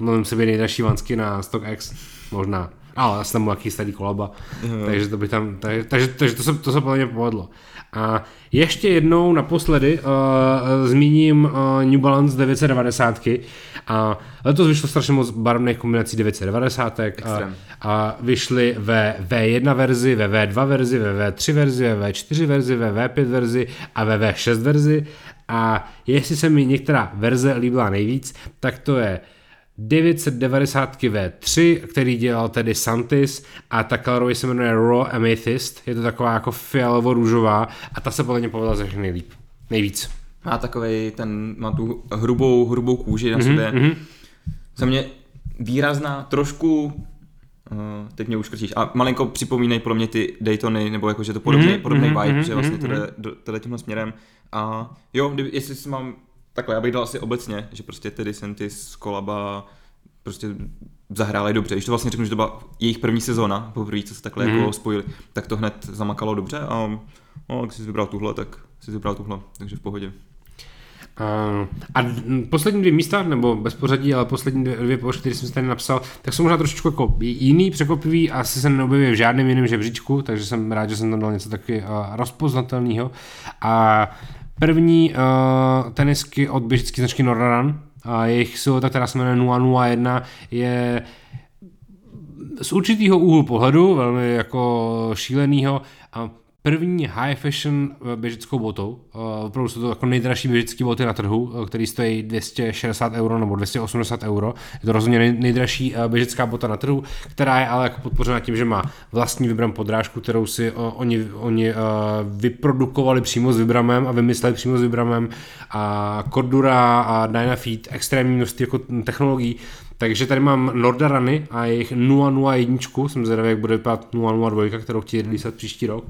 mluvím se být nejdražší vansky na StockX, možná. Ale asi tam byl jaký starý kolaba, takže to by tam, takže, takže, takže to, se, to se podle mě povedlo. A ještě jednou naposledy uh, zmíním uh, New Balance 990. A letos vyšlo strašně moc barevných kombinací 990. A, a vyšly ve V1 verzi, ve V2 verzi, ve V3 verzi, ve V4 verzi, ve V5 verzi a ve V6 verzi. A jestli se mi některá verze líbila nejvíc, tak to je 990 V3, který dělal tedy Santis a ta colorway se jmenuje Raw Amethyst, je to taková jako fialovo-růžová a ta se podle mě povedla ze všech nejlíp. Nejvíc. Má takovej ten, má tu hrubou, hrubou kůži Mhm, na sobě. Mm-hmm. Za mě výrazná, trošku, uh, teď mě už krčíš, a malinko připomínají podle mě ty Daytony, nebo jakože to podobný, Mhm, mm-hmm, podobný mhm, vibe, mhm, že vlastně to mhm. jde do- tohle tímhle směrem. A jo, jestli si mám, takhle, já bych dal asi obecně, že prostě tedy Sentis, Kolaba, prostě zahráli dobře. Když to vlastně řeknu, že to byla jejich první sezóna, poprvé, co se takhle Mhm. mm. jako spojili, tak to hned zamakalo dobře a no, jak jsi vybral tuhle, tak jsi vybral tuhle, takže v pohodě. Uh, a poslední dvě místa, nebo bez pořadí, ale poslední dvě, dvě položky, které jsem si tady napsal, tak jsou možná trošičku jako jiný, překvapivý, asi se neobjevuje v žádném jiném žebříčku, takže jsem rád, že jsem tam dal něco taky uh, rozpoznatelného. A první uh, tenisky od běžické značky Nordaran, a jejich silota, která se jmenuje 001, je z určitého úhlu pohledu, velmi jako šílenýho, a první high fashion eh, běžeckou botou. Eh, Opravdu jsou to jako nejdražší běžecké boty na trhu, eh, který stojí 260 euro nebo 280 euro. Je to rozhodně nej- nejdražší eh, běžecká bota na trhu, která je ale jako podpořena tím, že má vlastní Vibram podrážku, kterou si oni, oni vyprodukovali přímo s Vibramem a vymysleli přímo s Vibramem a Cordura a Dynafeed, extrémní množství jako technologií, takže tady mám Nordarany a jejich 001, jsem zvědavý, jak bude vypadat 002, kterou chtějí releaseat příští rok.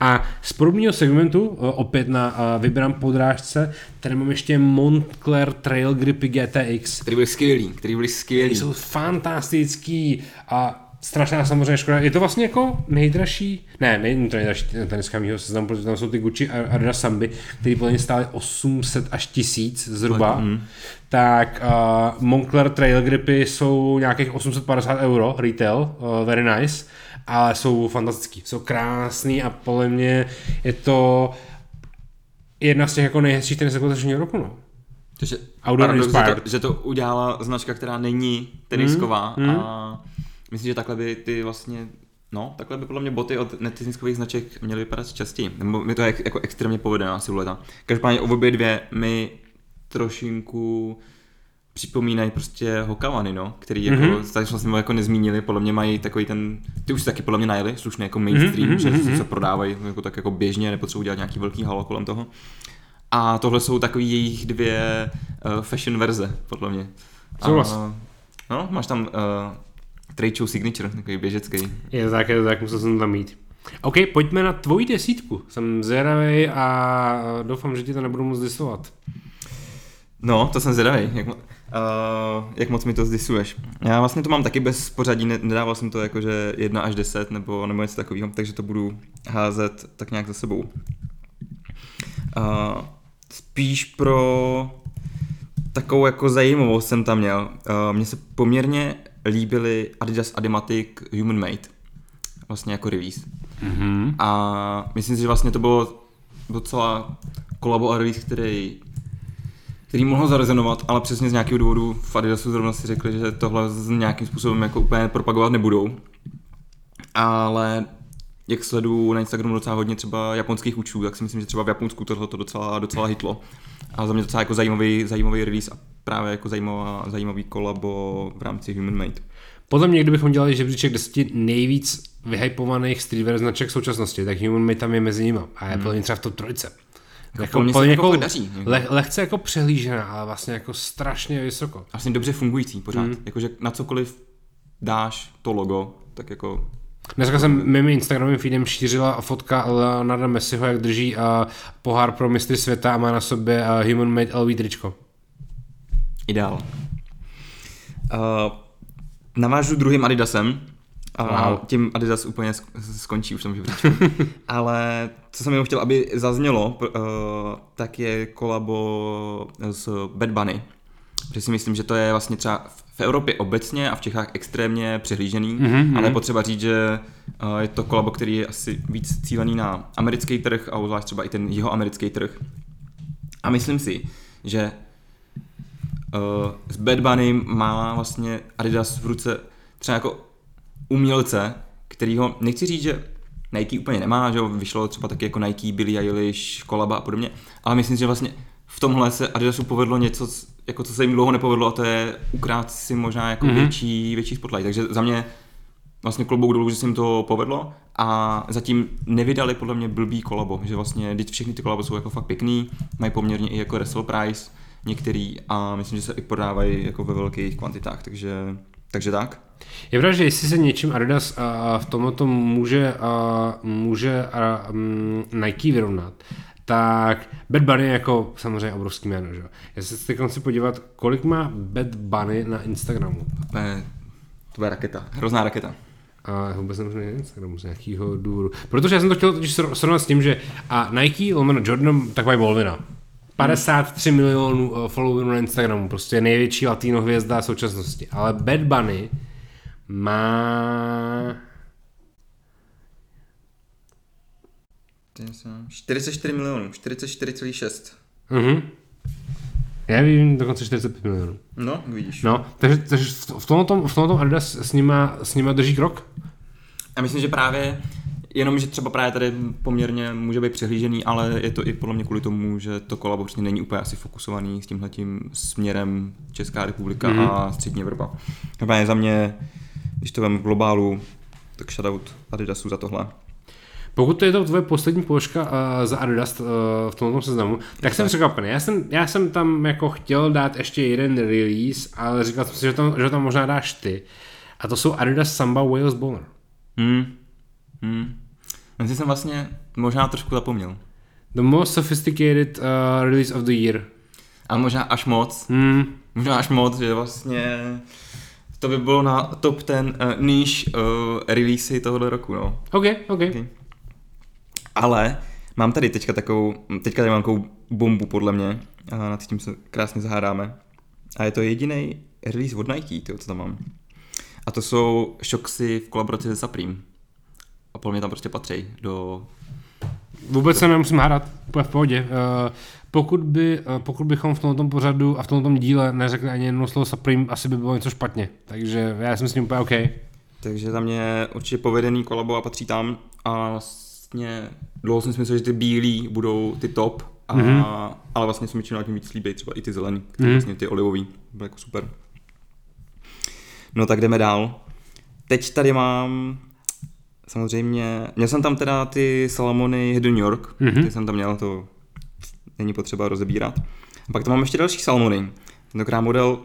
A z podobného segmentu, opět na Vibram podrážce, tady mám ještě Montclair Trail Gripy GTX, Který byli skvělý, který byli skvělý. jsou fantastický a strašná samozřejmě škoda. Je to vlastně jako nejdražší, ne, není to nejdražší teniska mýho seznamu, protože tam jsou ty Gucci a Adidas Samby, které podle mě stály 800 až 1000 zhruba. Mm. Tak uh, Moncler Trail Gripy jsou nějakých 850 euro retail, uh, very nice, ale jsou fantastický, jsou krásný a podle mě je to jedna z těch jako nejhezčích tenisek letošního roku, no. Takže Outdoor paradox, že to, že to udělala značka, která není tenisková Mm, mm. a myslím, že takhle by ty vlastně No, takhle by podle mě boty od netiskových značek měly vypadat častěji. Nebo mi to je jako extrémně povedená silueta. Každopádně obě dvě mi trošinku připomínají prostě Hokavany, no, který jako, Mhm. mm-hmm. tady vlastně jako nezmínili, podle mě mají takový ten, ty už si taky podle mě najeli, slušný jako mainstream, Mhm, mm-hmm, mhm, že mhm. se prodávají jako tak jako běžně, nepotřebují dělat nějaký velký halo kolem toho. A tohle jsou takový jejich dvě uh, fashion verze, podle mě. Souhlas. A, no, máš tam uh, Trade Show Signature, takový běžecký. Je to tak, je to tak, musel jsem tam mít. OK, pojďme na tvoji desítku. Jsem zvědavý a doufám, že ti to nebudu moc disovat. No, to jsem zvědavý, jak, uh, jak moc mi to zdisuješ. Já vlastně to mám taky bez pořadí, ne- nedával jsem to jako, že 1 až 10 nebo, nebo něco takového, takže to budu házet tak nějak za sebou. Uh, spíš pro takovou jako zajímavost jsem tam měl. Uh, Mně se poměrně líbily Adidas Adimatic Human Made, vlastně jako release. Mhm. A myslím si, že vlastně to bylo docela kolabo a release, který který mohl zarezonovat, ale přesně z nějakého důvodu v Adidasu zrovna si řekli, že tohle s nějakým způsobem jako úplně propagovat nebudou. Ale jak sleduju na Instagramu docela hodně třeba japonských učů, tak si myslím, že třeba v Japonsku tohle to docela, docela hitlo. A za mě docela jako zajímavý, zajímavý release a právě jako zajímavá, zajímavý kolabo v rámci Human Made. Podle mě, kdybychom dělali žebříček deseti nejvíc vyhypovaných streetwear značek v současnosti, tak Human Made tam je mezi nimi a je hmm. třeba v top trojce. Jako, jako, jako, daří, le, lehce jako přehlížená, ale vlastně jako strašně vysoko. Vlastně dobře fungující pořád. Hmm. Jakože na cokoliv dáš to logo, tak jako Dneska jsem mým Instagramovým feedem šířila fotka Leonarda Messiho, jak drží uh, pohár pro mistry světa a má na sobě uh, Human Made LV tričko. Ideál. Uh, navážu druhým Adidasem, a wow. tím Adidas úplně skončí už tam Ale co jsem jenom chtěl, aby zaznělo, uh, tak je kolabo s Bad Bunny. Protože si myslím, že to je vlastně třeba v Evropě obecně a v Čechách extrémně přehlížený, mm-hmm. ale je potřeba říct, že uh, je to kolabo, který je asi víc cílený na americký trh a zvlášť třeba i ten jeho americký trh. A myslím si, že uh, s Bad Bunny má vlastně Adidas v ruce třeba jako umělce, kterýho, nechci říct, že Nike úplně nemá, že jo, vyšlo třeba taky jako Nike, Billie Eilish, Kolaba a podobně, ale myslím si, že vlastně v tomhle se Adidasu povedlo něco, jako co se jim dlouho nepovedlo a to je ukrát si možná jako mm-hmm. větší, větší spotlight. Takže za mě vlastně klobouk dolů, že se jim to povedlo a zatím nevydali podle mě blbý kolabo, že vlastně teď všechny ty kolabo jsou jako fakt pěkný, mají poměrně i jako wrestle price některý a myslím, že se i prodávají jako ve velkých kvantitách, takže, takže tak. Je pravda, že jestli se něčím Adidas a v tomto může, a, může a, m, Nike vyrovnat, tak Bad Bunny je jako samozřejmě obrovský jméno, že? Já se teď chci podívat, kolik má Bad Bunny na Instagramu. To je raketa, hrozná raketa. A vůbec nemůžu na Instagramu z nějakého důvodu. Protože já jsem to chtěl totiž srovnat s tím, že a Nike, lomeno Jordan, taková Volvina. 53 milionů eh, followerů na Instagramu, prostě největší latino hvězda současnosti. Ale Bad Bunny má 44 milionů, 44,6. Mhm. Já vím dokonce 45 milionů. No, vidíš. No, takže, takže v tomto, v tomto Adidas s nima, s nima drží krok? Já myslím, že právě jenom, že třeba právě tady poměrně může být přehlížený, ale je to i podle mě kvůli tomu, že to kolabo prostě není úplně asi fokusovaný s tímhletím směrem Česká republika mm-hmm. a střední Evropa. Právě za mě, když to vem v globálu, tak shoutout Adidasu za tohle. Pokud to je to tvoje poslední položka uh, za Adidas uh, v tomto seznamu, tak jsem překvapený. Já jsem, já jsem tam jako chtěl dát ještě jeden release, ale říkal jsem si, že, tam, že tam možná dáš ty. A to jsou Adidas Samba Wales Bowler. Hmm. Hmm. Já jsem vlastně možná trošku zapomněl. The most sophisticated uh, release of the year. A možná až moc. Hmm. Možná až moc, že vlastně to by bylo na top ten uh, níž uh, releasy tohoto roku, no. OK, OK. okay. Ale mám tady teďka takovou, teďka tady mám takovou bombu podle mě a nad tím se krásně zahádáme. A je to jediný release od Nike, tyjo, co tam mám. A to jsou Shoxy v kolaboraci se Supreme. A podle mě tam prostě patří do... Vůbec se nemusím hádat, úplně v pohodě. Uh, pokud, by, uh, pokud bychom v tomto pořadu a v tomto díle neřekli ani jedno slovo Supreme, asi by bylo něco špatně. Takže já jsem s tím úplně OK. Takže za mě určitě povedený kolabo a patří tam. A vlastně dlouho jsem si myslel, že ty bílí budou ty top, a, mm-hmm. ale vlastně se mi čím tím víc líbí třeba i ty zelený, které mm-hmm. vlastně ty olivový, byly jako super. No tak jdeme dál. Teď tady mám samozřejmě, měl jsem tam teda ty Salamony New York, mm-hmm. ty jsem tam měl, to není potřeba rozebírat. A pak tam mám ještě další Salmony, tentokrát model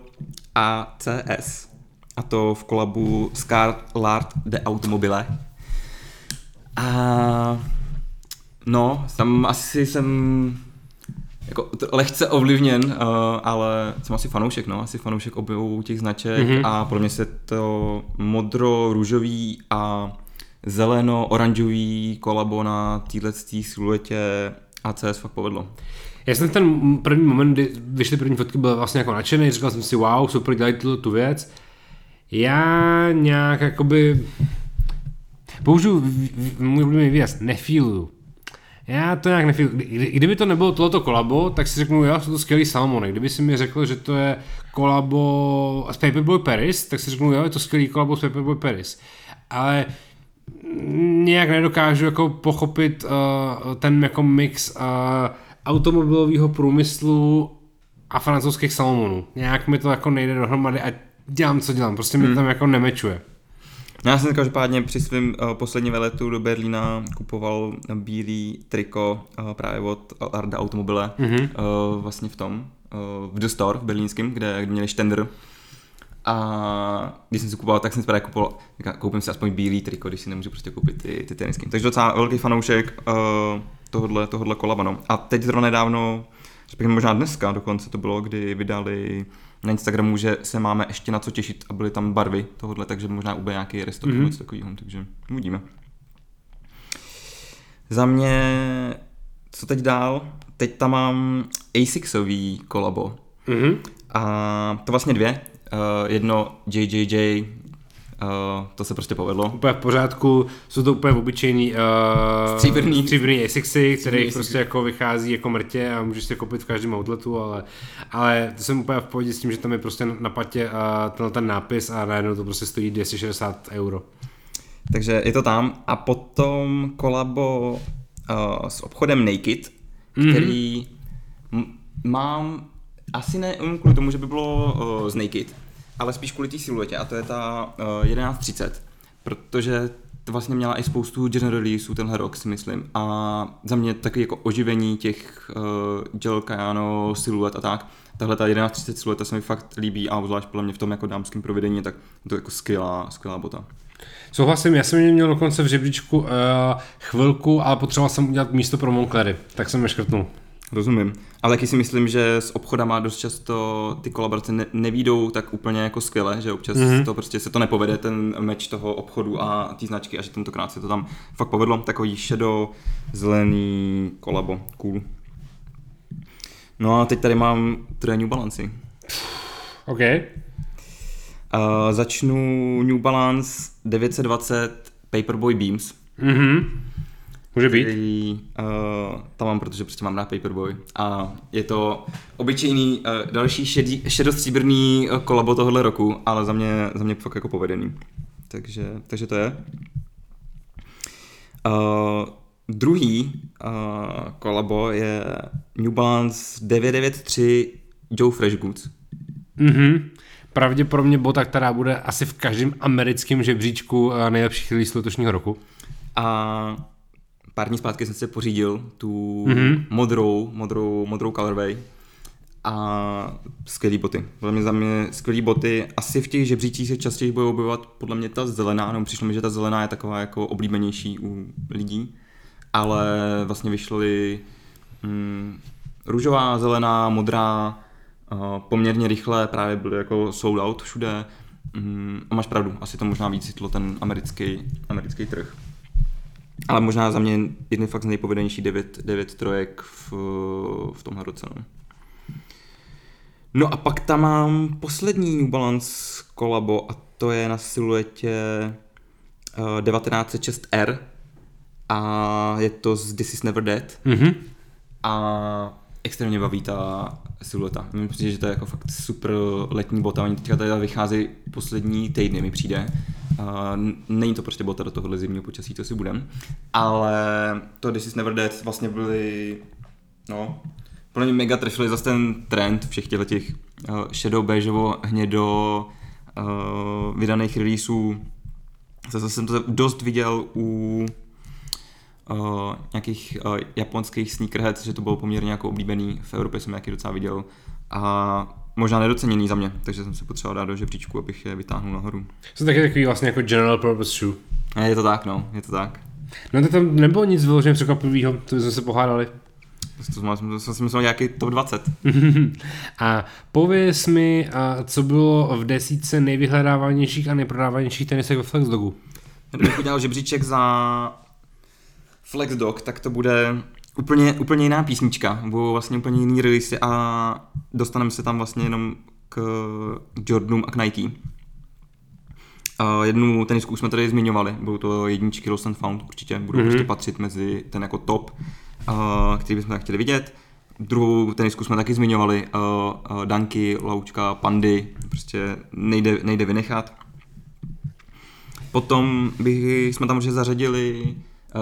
ACS, a to v kolabu Scarlett de Automobile. A no, tam asi jsem jako lehce ovlivněn, uh, ale jsem asi fanoušek, no, asi fanoušek obou těch značek mm-hmm. a pro mě se to modro-růžový a zeleno-oranžový kolabo na této siluetě ACS fakt povedlo. Já jsem ten první moment, kdy vyšly první fotky, byl vlastně jako nadšený, říkal jsem si, wow, super, dělají tu, tu věc. Já nějak jakoby použiju můj oblíbený výraz, nefíluju. Já to nějak nefil. Kdy, kdyby to nebylo tohleto kolabo, tak si řeknu, jo, jsou to skvělý Salmony. Kdyby si mi řekl, že to je kolabo s Paperboy Paris, tak si řeknu, jo, je to skvělý kolabo s Paperboy Paris. Ale nějak nedokážu jako pochopit uh, ten jako mix uh, automobilového průmyslu a francouzských Salmonů. Nějak mi to jako nejde dohromady a dělám, co dělám. Prostě mi to tam jako nemečuje. Já jsem každopádně při svém uh, posledním veletu do Berlína kupoval bílý triko uh, právě od Arda Automobile, mm-hmm. uh, vlastně v tom, uh, v The Store v berlínském, kde, kde měli štender. A když jsem si kupoval, tak jsem si právě kupoval, koupím si aspoň bílý triko, když si nemůžu prostě koupit ty, ty tenisky. Takže docela velký fanoušek uh, tohohle, tohohle kolaba. No. A teď zrovna nedávno, řekněme možná dneska dokonce to bylo, kdy vydali na Instagramu, že se máme ještě na co těšit a byly tam barvy tohohle, takže možná úplně nějaký restock mm-hmm. něco takového, takže uvidíme. Za mě, co teď dál? Teď tam mám Asixový kolabo. Mm-hmm. A to vlastně dvě. Uh, jedno JJJ Uh, to se prostě povedlo. Úplně v pořádku, jsou to úplně obyčejný uh, stříbrný. stříbrný Esixy, který prostě jako vychází jako mrtě a můžeš si koupit v každém outletu, ale, ale to jsem úplně v pohodě s tím, že tam je prostě na patě uh, ten, ten nápis a najednou to prostě stojí 260 euro. Takže je to tam a potom kolabo uh, s obchodem Naked, mm-hmm. který m- mám asi ne kvůli tomu, že by bylo uh, z Naked, ale spíš kvůli té siluetě a to je ta uh, 1130, protože to vlastně měla i spoustu general releaseů tenhle rok, si myslím. A za mě taky jako oživení těch uh, gel Kayano siluet a tak. Tahle ta 1130 silueta se mi fakt líbí a obzvlášť podle mě v tom jako dámském provedení, tak je to jako skvělá, skvělá bota. Souhlasím, já jsem měl dokonce v žebříčku uh, chvilku, ale potřeboval jsem udělat místo pro Monclery, tak jsem je škrtnul. Rozumím. Ale taky si myslím, že s obchodama dost často ty kolaborace ne- nevídou tak úplně jako skvěle, že občas mm-hmm. to prostě se to nepovede, ten meč toho obchodu a ty značky a že tentokrát se to tam fakt povedlo. Takový šedo, zelený kolabo, cool. No a teď tady mám tre New Balance. OK. Uh, začnu New Balance 920 Paperboy Beams. Mhm. Může být. Který, uh, tam mám, protože prostě mám rád Paperboy. A je to obyčejný uh, další šedý, šedostříbrný uh, kolabo tohohle roku, ale za mě, za mě fakt jako povedený. Takže, takže to je. Uh, druhý uh, kolabo je New Balance 993 Joe Fresh Goods. Mhm. Pravděpodobně bota, která bude asi v každém americkém žebříčku nejlepších release letošního roku. A pár dní zpátky jsem si pořídil tu mm-hmm. modrou, modrou, modrou colorway a skvělé boty. Podle mě za mě skvělé boty. Asi v těch žebřících se častěji bude objevovat podle mě ta zelená, no přišlo mi, že ta zelená je taková jako oblíbenější u lidí, ale vlastně vyšly mm, růžová, zelená, modrá, uh, poměrně rychle, právě byly jako sold out všude. Mm, a máš pravdu, asi to možná víc ten americký, americký trh. Ale možná za mě jedny fakt z nejpovedenější 9, 9 trojek v, v tomhle roce. No. no a pak tam mám poslední New Balance kolabo a to je na siluetě uh, 1906R a je to z This is Never Dead. Mm-hmm. A extrémně baví ta silueta. Mně přijde, že to je jako fakt super letní bota. Oni teďka tady vycházejí poslední týdny, mi přijde. Uh, není to prostě bota do tohohle zimního počasí, to si budem. Ale to This is Never Dead vlastně byly, no, mě mega trefili zase ten trend všech těchto těch uh, shadow beigeovo hnědo uh, vydaných releaseů. Zase jsem to dost viděl u uh, nějakých uh, japonských sneakerheads, že to bylo poměrně jako oblíbený, v Evropě jsem nějaký docela viděl a možná nedoceněný za mě, takže jsem se potřeboval dát do žebříčku, abych je vytáhnul nahoru. Jsou taky takový vlastně jako general purpose shoe. Je to tak, no, je to tak. No to tam nebylo nic vyloženě překvapivého, to jsme se pohádali. To jsem, to jsem si myslel nějaký top 20. a pověs mi, a co bylo v desíce nejvyhledávanějších a nejprodávanějších tenisek ve Flexdogu. Kdybych udělal žebříček za Flexdog, tak to bude úplně, úplně jiná písnička. Budou vlastně úplně jiný release a dostaneme se tam vlastně jenom k Jordanům a k Nike. Uh, jednu tenisku jsme tady zmiňovali, budou to jedničky Lost and Found, určitě budou mm-hmm. prostě patřit mezi ten jako top. uh, který bychom chtěli vidět. Druhou tenisku jsme taky zmiňovali, uh, uh, Danky, Loučka, Pandy, prostě nejde, nejde vynechat. Potom by jsme tam už zařadili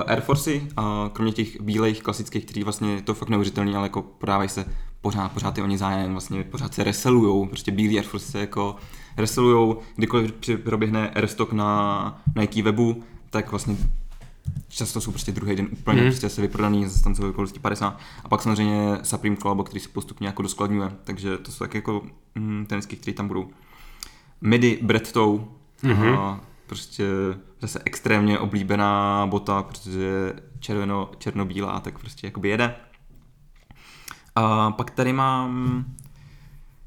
Air Forcey, kromě těch bílejch klasických, který vlastně to fakt neuvěřitelný, ale jako prodávají se pořád, pořád je oni zájem, vlastně pořád se reselujou, prostě bílý Air Force se jako reselujou, kdykoliv proběhne restock na Nike webu, tak vlastně často jsou prostě druhý den úplně mm. prostě se vyprodaný za tam jsou 50 a pak samozřejmě Supreme Collabo, který se postupně jako doskladňuje, takže to jsou taky jako mm, tenisky, které tam budou. Midi Brettou, mm-hmm. Prostě zase extrémně oblíbená bota, protože červeno, černobílá, tak prostě jakoby jede. A pak tady mám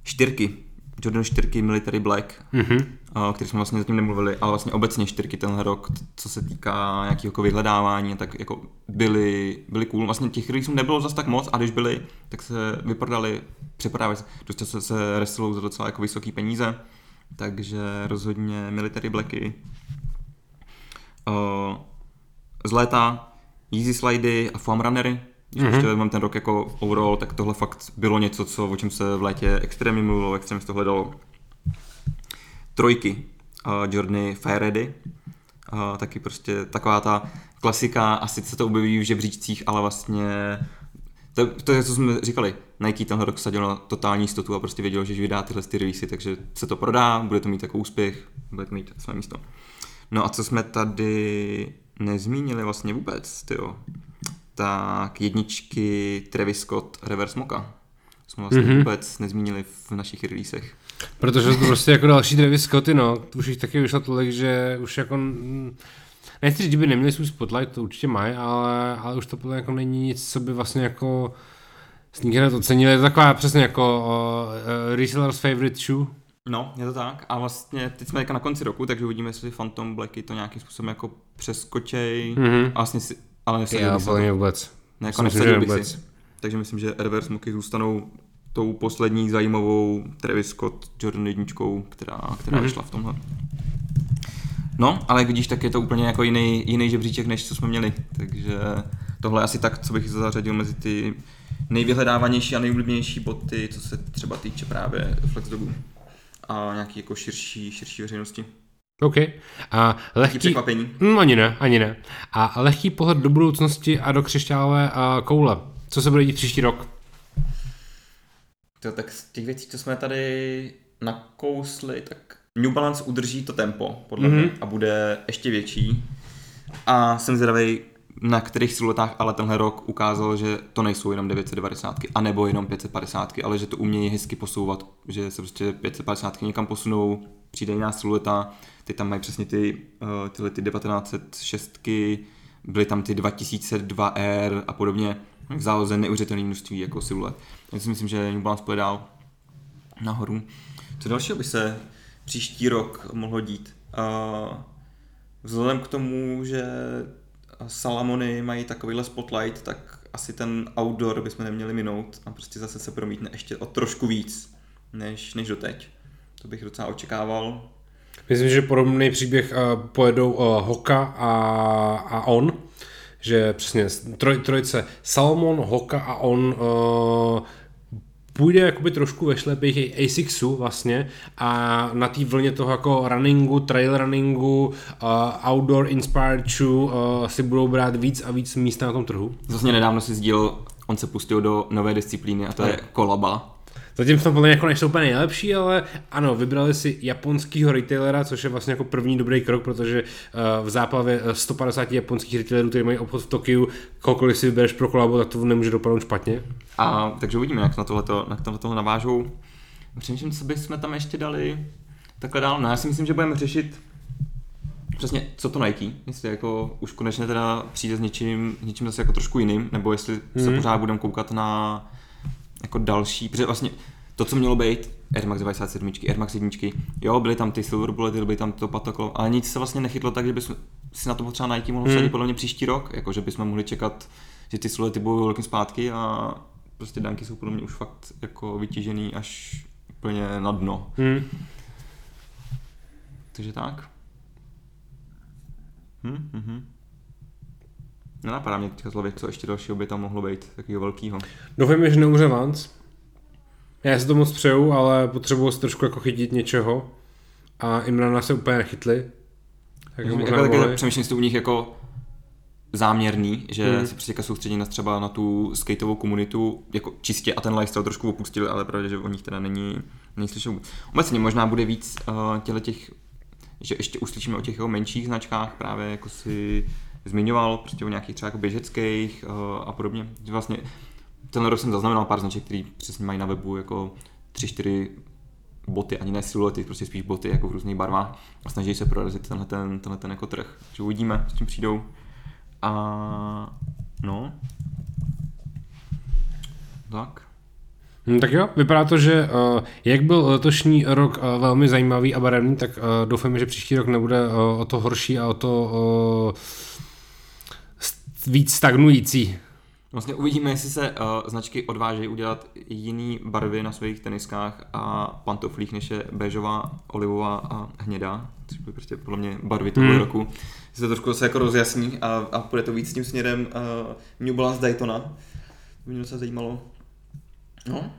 čtyřky, Jordan 4 Military Black, mm-hmm. který jsme vlastně zatím nemluvili, ale vlastně obecně 4 tenhle rok, co se týká nějakého jako vyhledávání, tak jako byly, byly cool. Vlastně těch releaseů nebylo zase tak moc a když byly, tak se vyprodali, přeprodávají se, dost často se reselou za docela jako vysoký peníze, takže rozhodně Military Blacky. Uh, z léta Easy Slidy a Foam Runnery, když mm-hmm. ještě mám ten rok jako overall, tak tohle fakt bylo něco, co, o čem se v létě extrémně mluvilo, extrémně se to hledalo. Trojky, uh, Journey Fire Ready, uh, taky prostě taková ta klasika, a sice to objeví v žebříčcích, ale vlastně to, to je, co jsme říkali, Nike tenhle rok sadil na totální jistotu a prostě věděl, že vydá tyhle ty releasy, takže se to prodá, bude to mít takový úspěch, bude to mít své místo. No a co jsme tady nezmínili vlastně vůbec, tyjo tak jedničky Travis Scott Reverse Moka. Jsme vlastně mm-hmm. vůbec nezmínili v našich releasech. Protože to prostě jako další Travis Scotty, no. Už jich taky vyšlo tolik, že už jako... Nechci říct, že by neměli svůj spotlight, to určitě mají, ale, ale už to podle jako není nic, co by vlastně jako sneakerhead ocenili. Je to taková přesně jako uh, uh, reseller's favorite shoe. No, je to tak. A vlastně teď jsme jako na konci roku, takže uvidíme, jestli Phantom Blacky to nějakým způsobem jako přeskočej. Mm-hmm. A vlastně si ale nevsadil Já podle vůbec. Ne, jako nevsadil bych vůbec. si. Takže myslím, že reverse smoky zůstanou tou poslední zajímavou Travis Scott Jordan jedničkou, která, která mm-hmm. vyšla v tomhle. No, ale jak vidíš, tak je to úplně jako jiný, jiný žebříček, než co jsme měli. Takže tohle je asi tak, co bych zařadil mezi ty nejvyhledávanější a nejoblíbenější boty, co se třeba týče právě Flexdogu a nějaký jako širší, širší veřejnosti. OK. A lehký... překvapení? No, ani ne, ani ne. A lehký pohled do budoucnosti a do křišťálové a koule. Co se bude dít příští rok? To, tak z těch věcí, co jsme tady nakousli, tak New Balance udrží to tempo, podle mm-hmm. mě, a bude ještě větší. A jsem zvědavý, na kterých siluetách ale tenhle rok ukázal, že to nejsou jenom 990, anebo jenom 550, ale že to umějí hezky posouvat, že se prostě 550 někam posunou, přijde jiná silueta, ty tam mají přesně ty, uh, tyhle ty 1906, byly tam ty 2002R a podobně, v záloze neuvěřitelné množství jako siluet. Já si myslím, že New Balance půjde dál nahoru. Co dalšího by se příští rok mohlo dít? Vzhledem k tomu, že Salamony mají takovýhle spotlight, tak asi ten outdoor bychom neměli minout a prostě zase se promítne ještě o trošku víc než, než doteď. To bych docela očekával. Myslím, že podobný příběh uh, pojedou uh, Hoka a, a On, že přesně troj, trojice Salomon, Hoka a On uh, půjde jakoby trošku ve šlepích ASICSu vlastně a na té vlně toho jako runningu, trail runningu, uh, outdoor inspired shoe uh, si budou brát víc a víc místa na tom trhu. Vlastně nedávno si sdíl, on se pustil do nové disciplíny a to je kolaba Zatím v tom podle mě jako nejsou úplně nejlepší, ale ano, vybrali si japonského retailera, což je vlastně jako první dobrý krok, protože uh, v záplavě 150 eh, japonských retailerů, kteří mají obchod v Tokiu, koukoliv si vybereš pro kolabo, tak to nemůže dopadnout špatně. A takže uvidíme, jak na tohleto, na tohleto navážou. Přemýšlím, co bychom tam ještě dali takhle dál. No já si myslím, že budeme řešit přesně, co to Nike, jestli jako už konečně teda přijde s něčím, něčím zase jako trošku jiným, nebo jestli hmm. se mhm. pořád budeme koukat na jako další, protože vlastně to, co mělo být Air Max 97, Air Max 1, jo, byly tam ty Silver Bullety, byly tam to patoklo, ale nic se vlastně nechytlo tak, že bychom si na to třeba Nike mohli hmm. podle mě příští rok, jako že bychom mohli čekat, že ty silety budou velkým zpátky a prostě danky jsou podle mě už fakt jako vytížený až úplně na dno. Hmm. Takže tak. Hm, hm, hm. Nenapadá mě teďka zlově, co ještě dalšího by tam mohlo být, takového velkého. Doufám, že neumře Vance. Já si to moc přeju, ale potřebuji se trošku jako chytit něčeho. A Imrana se úplně nechytli. Tak jako, jako, jako přemýšlím to u nich jako záměrný, že hmm. se prostě soustředí na třeba na tu skateovou komunitu jako čistě a ten lifestyle trošku opustili, ale pravda, že o nich teda není, není slyšet. Obecně možná bude víc uh, těle těch, že ještě uslyšíme o těch jeho menších značkách, právě jako si zmiňoval, prostě o nějakých třeba jako běžeckých uh, a podobně. Vlastně tenhle rok jsem zaznamenal pár značek, které přesně mají na webu jako 3-4 boty, ani ne siluety, prostě spíš boty jako v různých barvách a snaží se prorazit tenhle ten, tenhle ten jako trh. Takže uvidíme, s čím přijdou. A no. Tak. Hmm, tak jo, vypadá to, že uh, jak byl letošní rok uh, velmi zajímavý a barevný, tak uh, doufáme, že příští rok nebude uh, o to horší a o to uh, víc stagnující. Vlastně uvidíme, jestli se uh, značky odvážejí udělat jiný barvy na svých teniskách a pantoflích, než je béžová, olivová a hnědá, což byly prostě podle mě barvy toho hmm. roku. Se to trošku se jako rozjasní a, a půjde to víc tím směrem uh, New Balance Daytona. To mě docela zajímalo. No,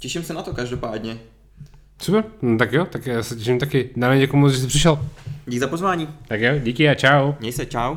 těším se na to každopádně. Super, no, tak jo, tak já se těším taky. Dále děkuji moc, že jsi přišel. Díky za pozvání. Tak jo, díky a čau. Měj se, čau.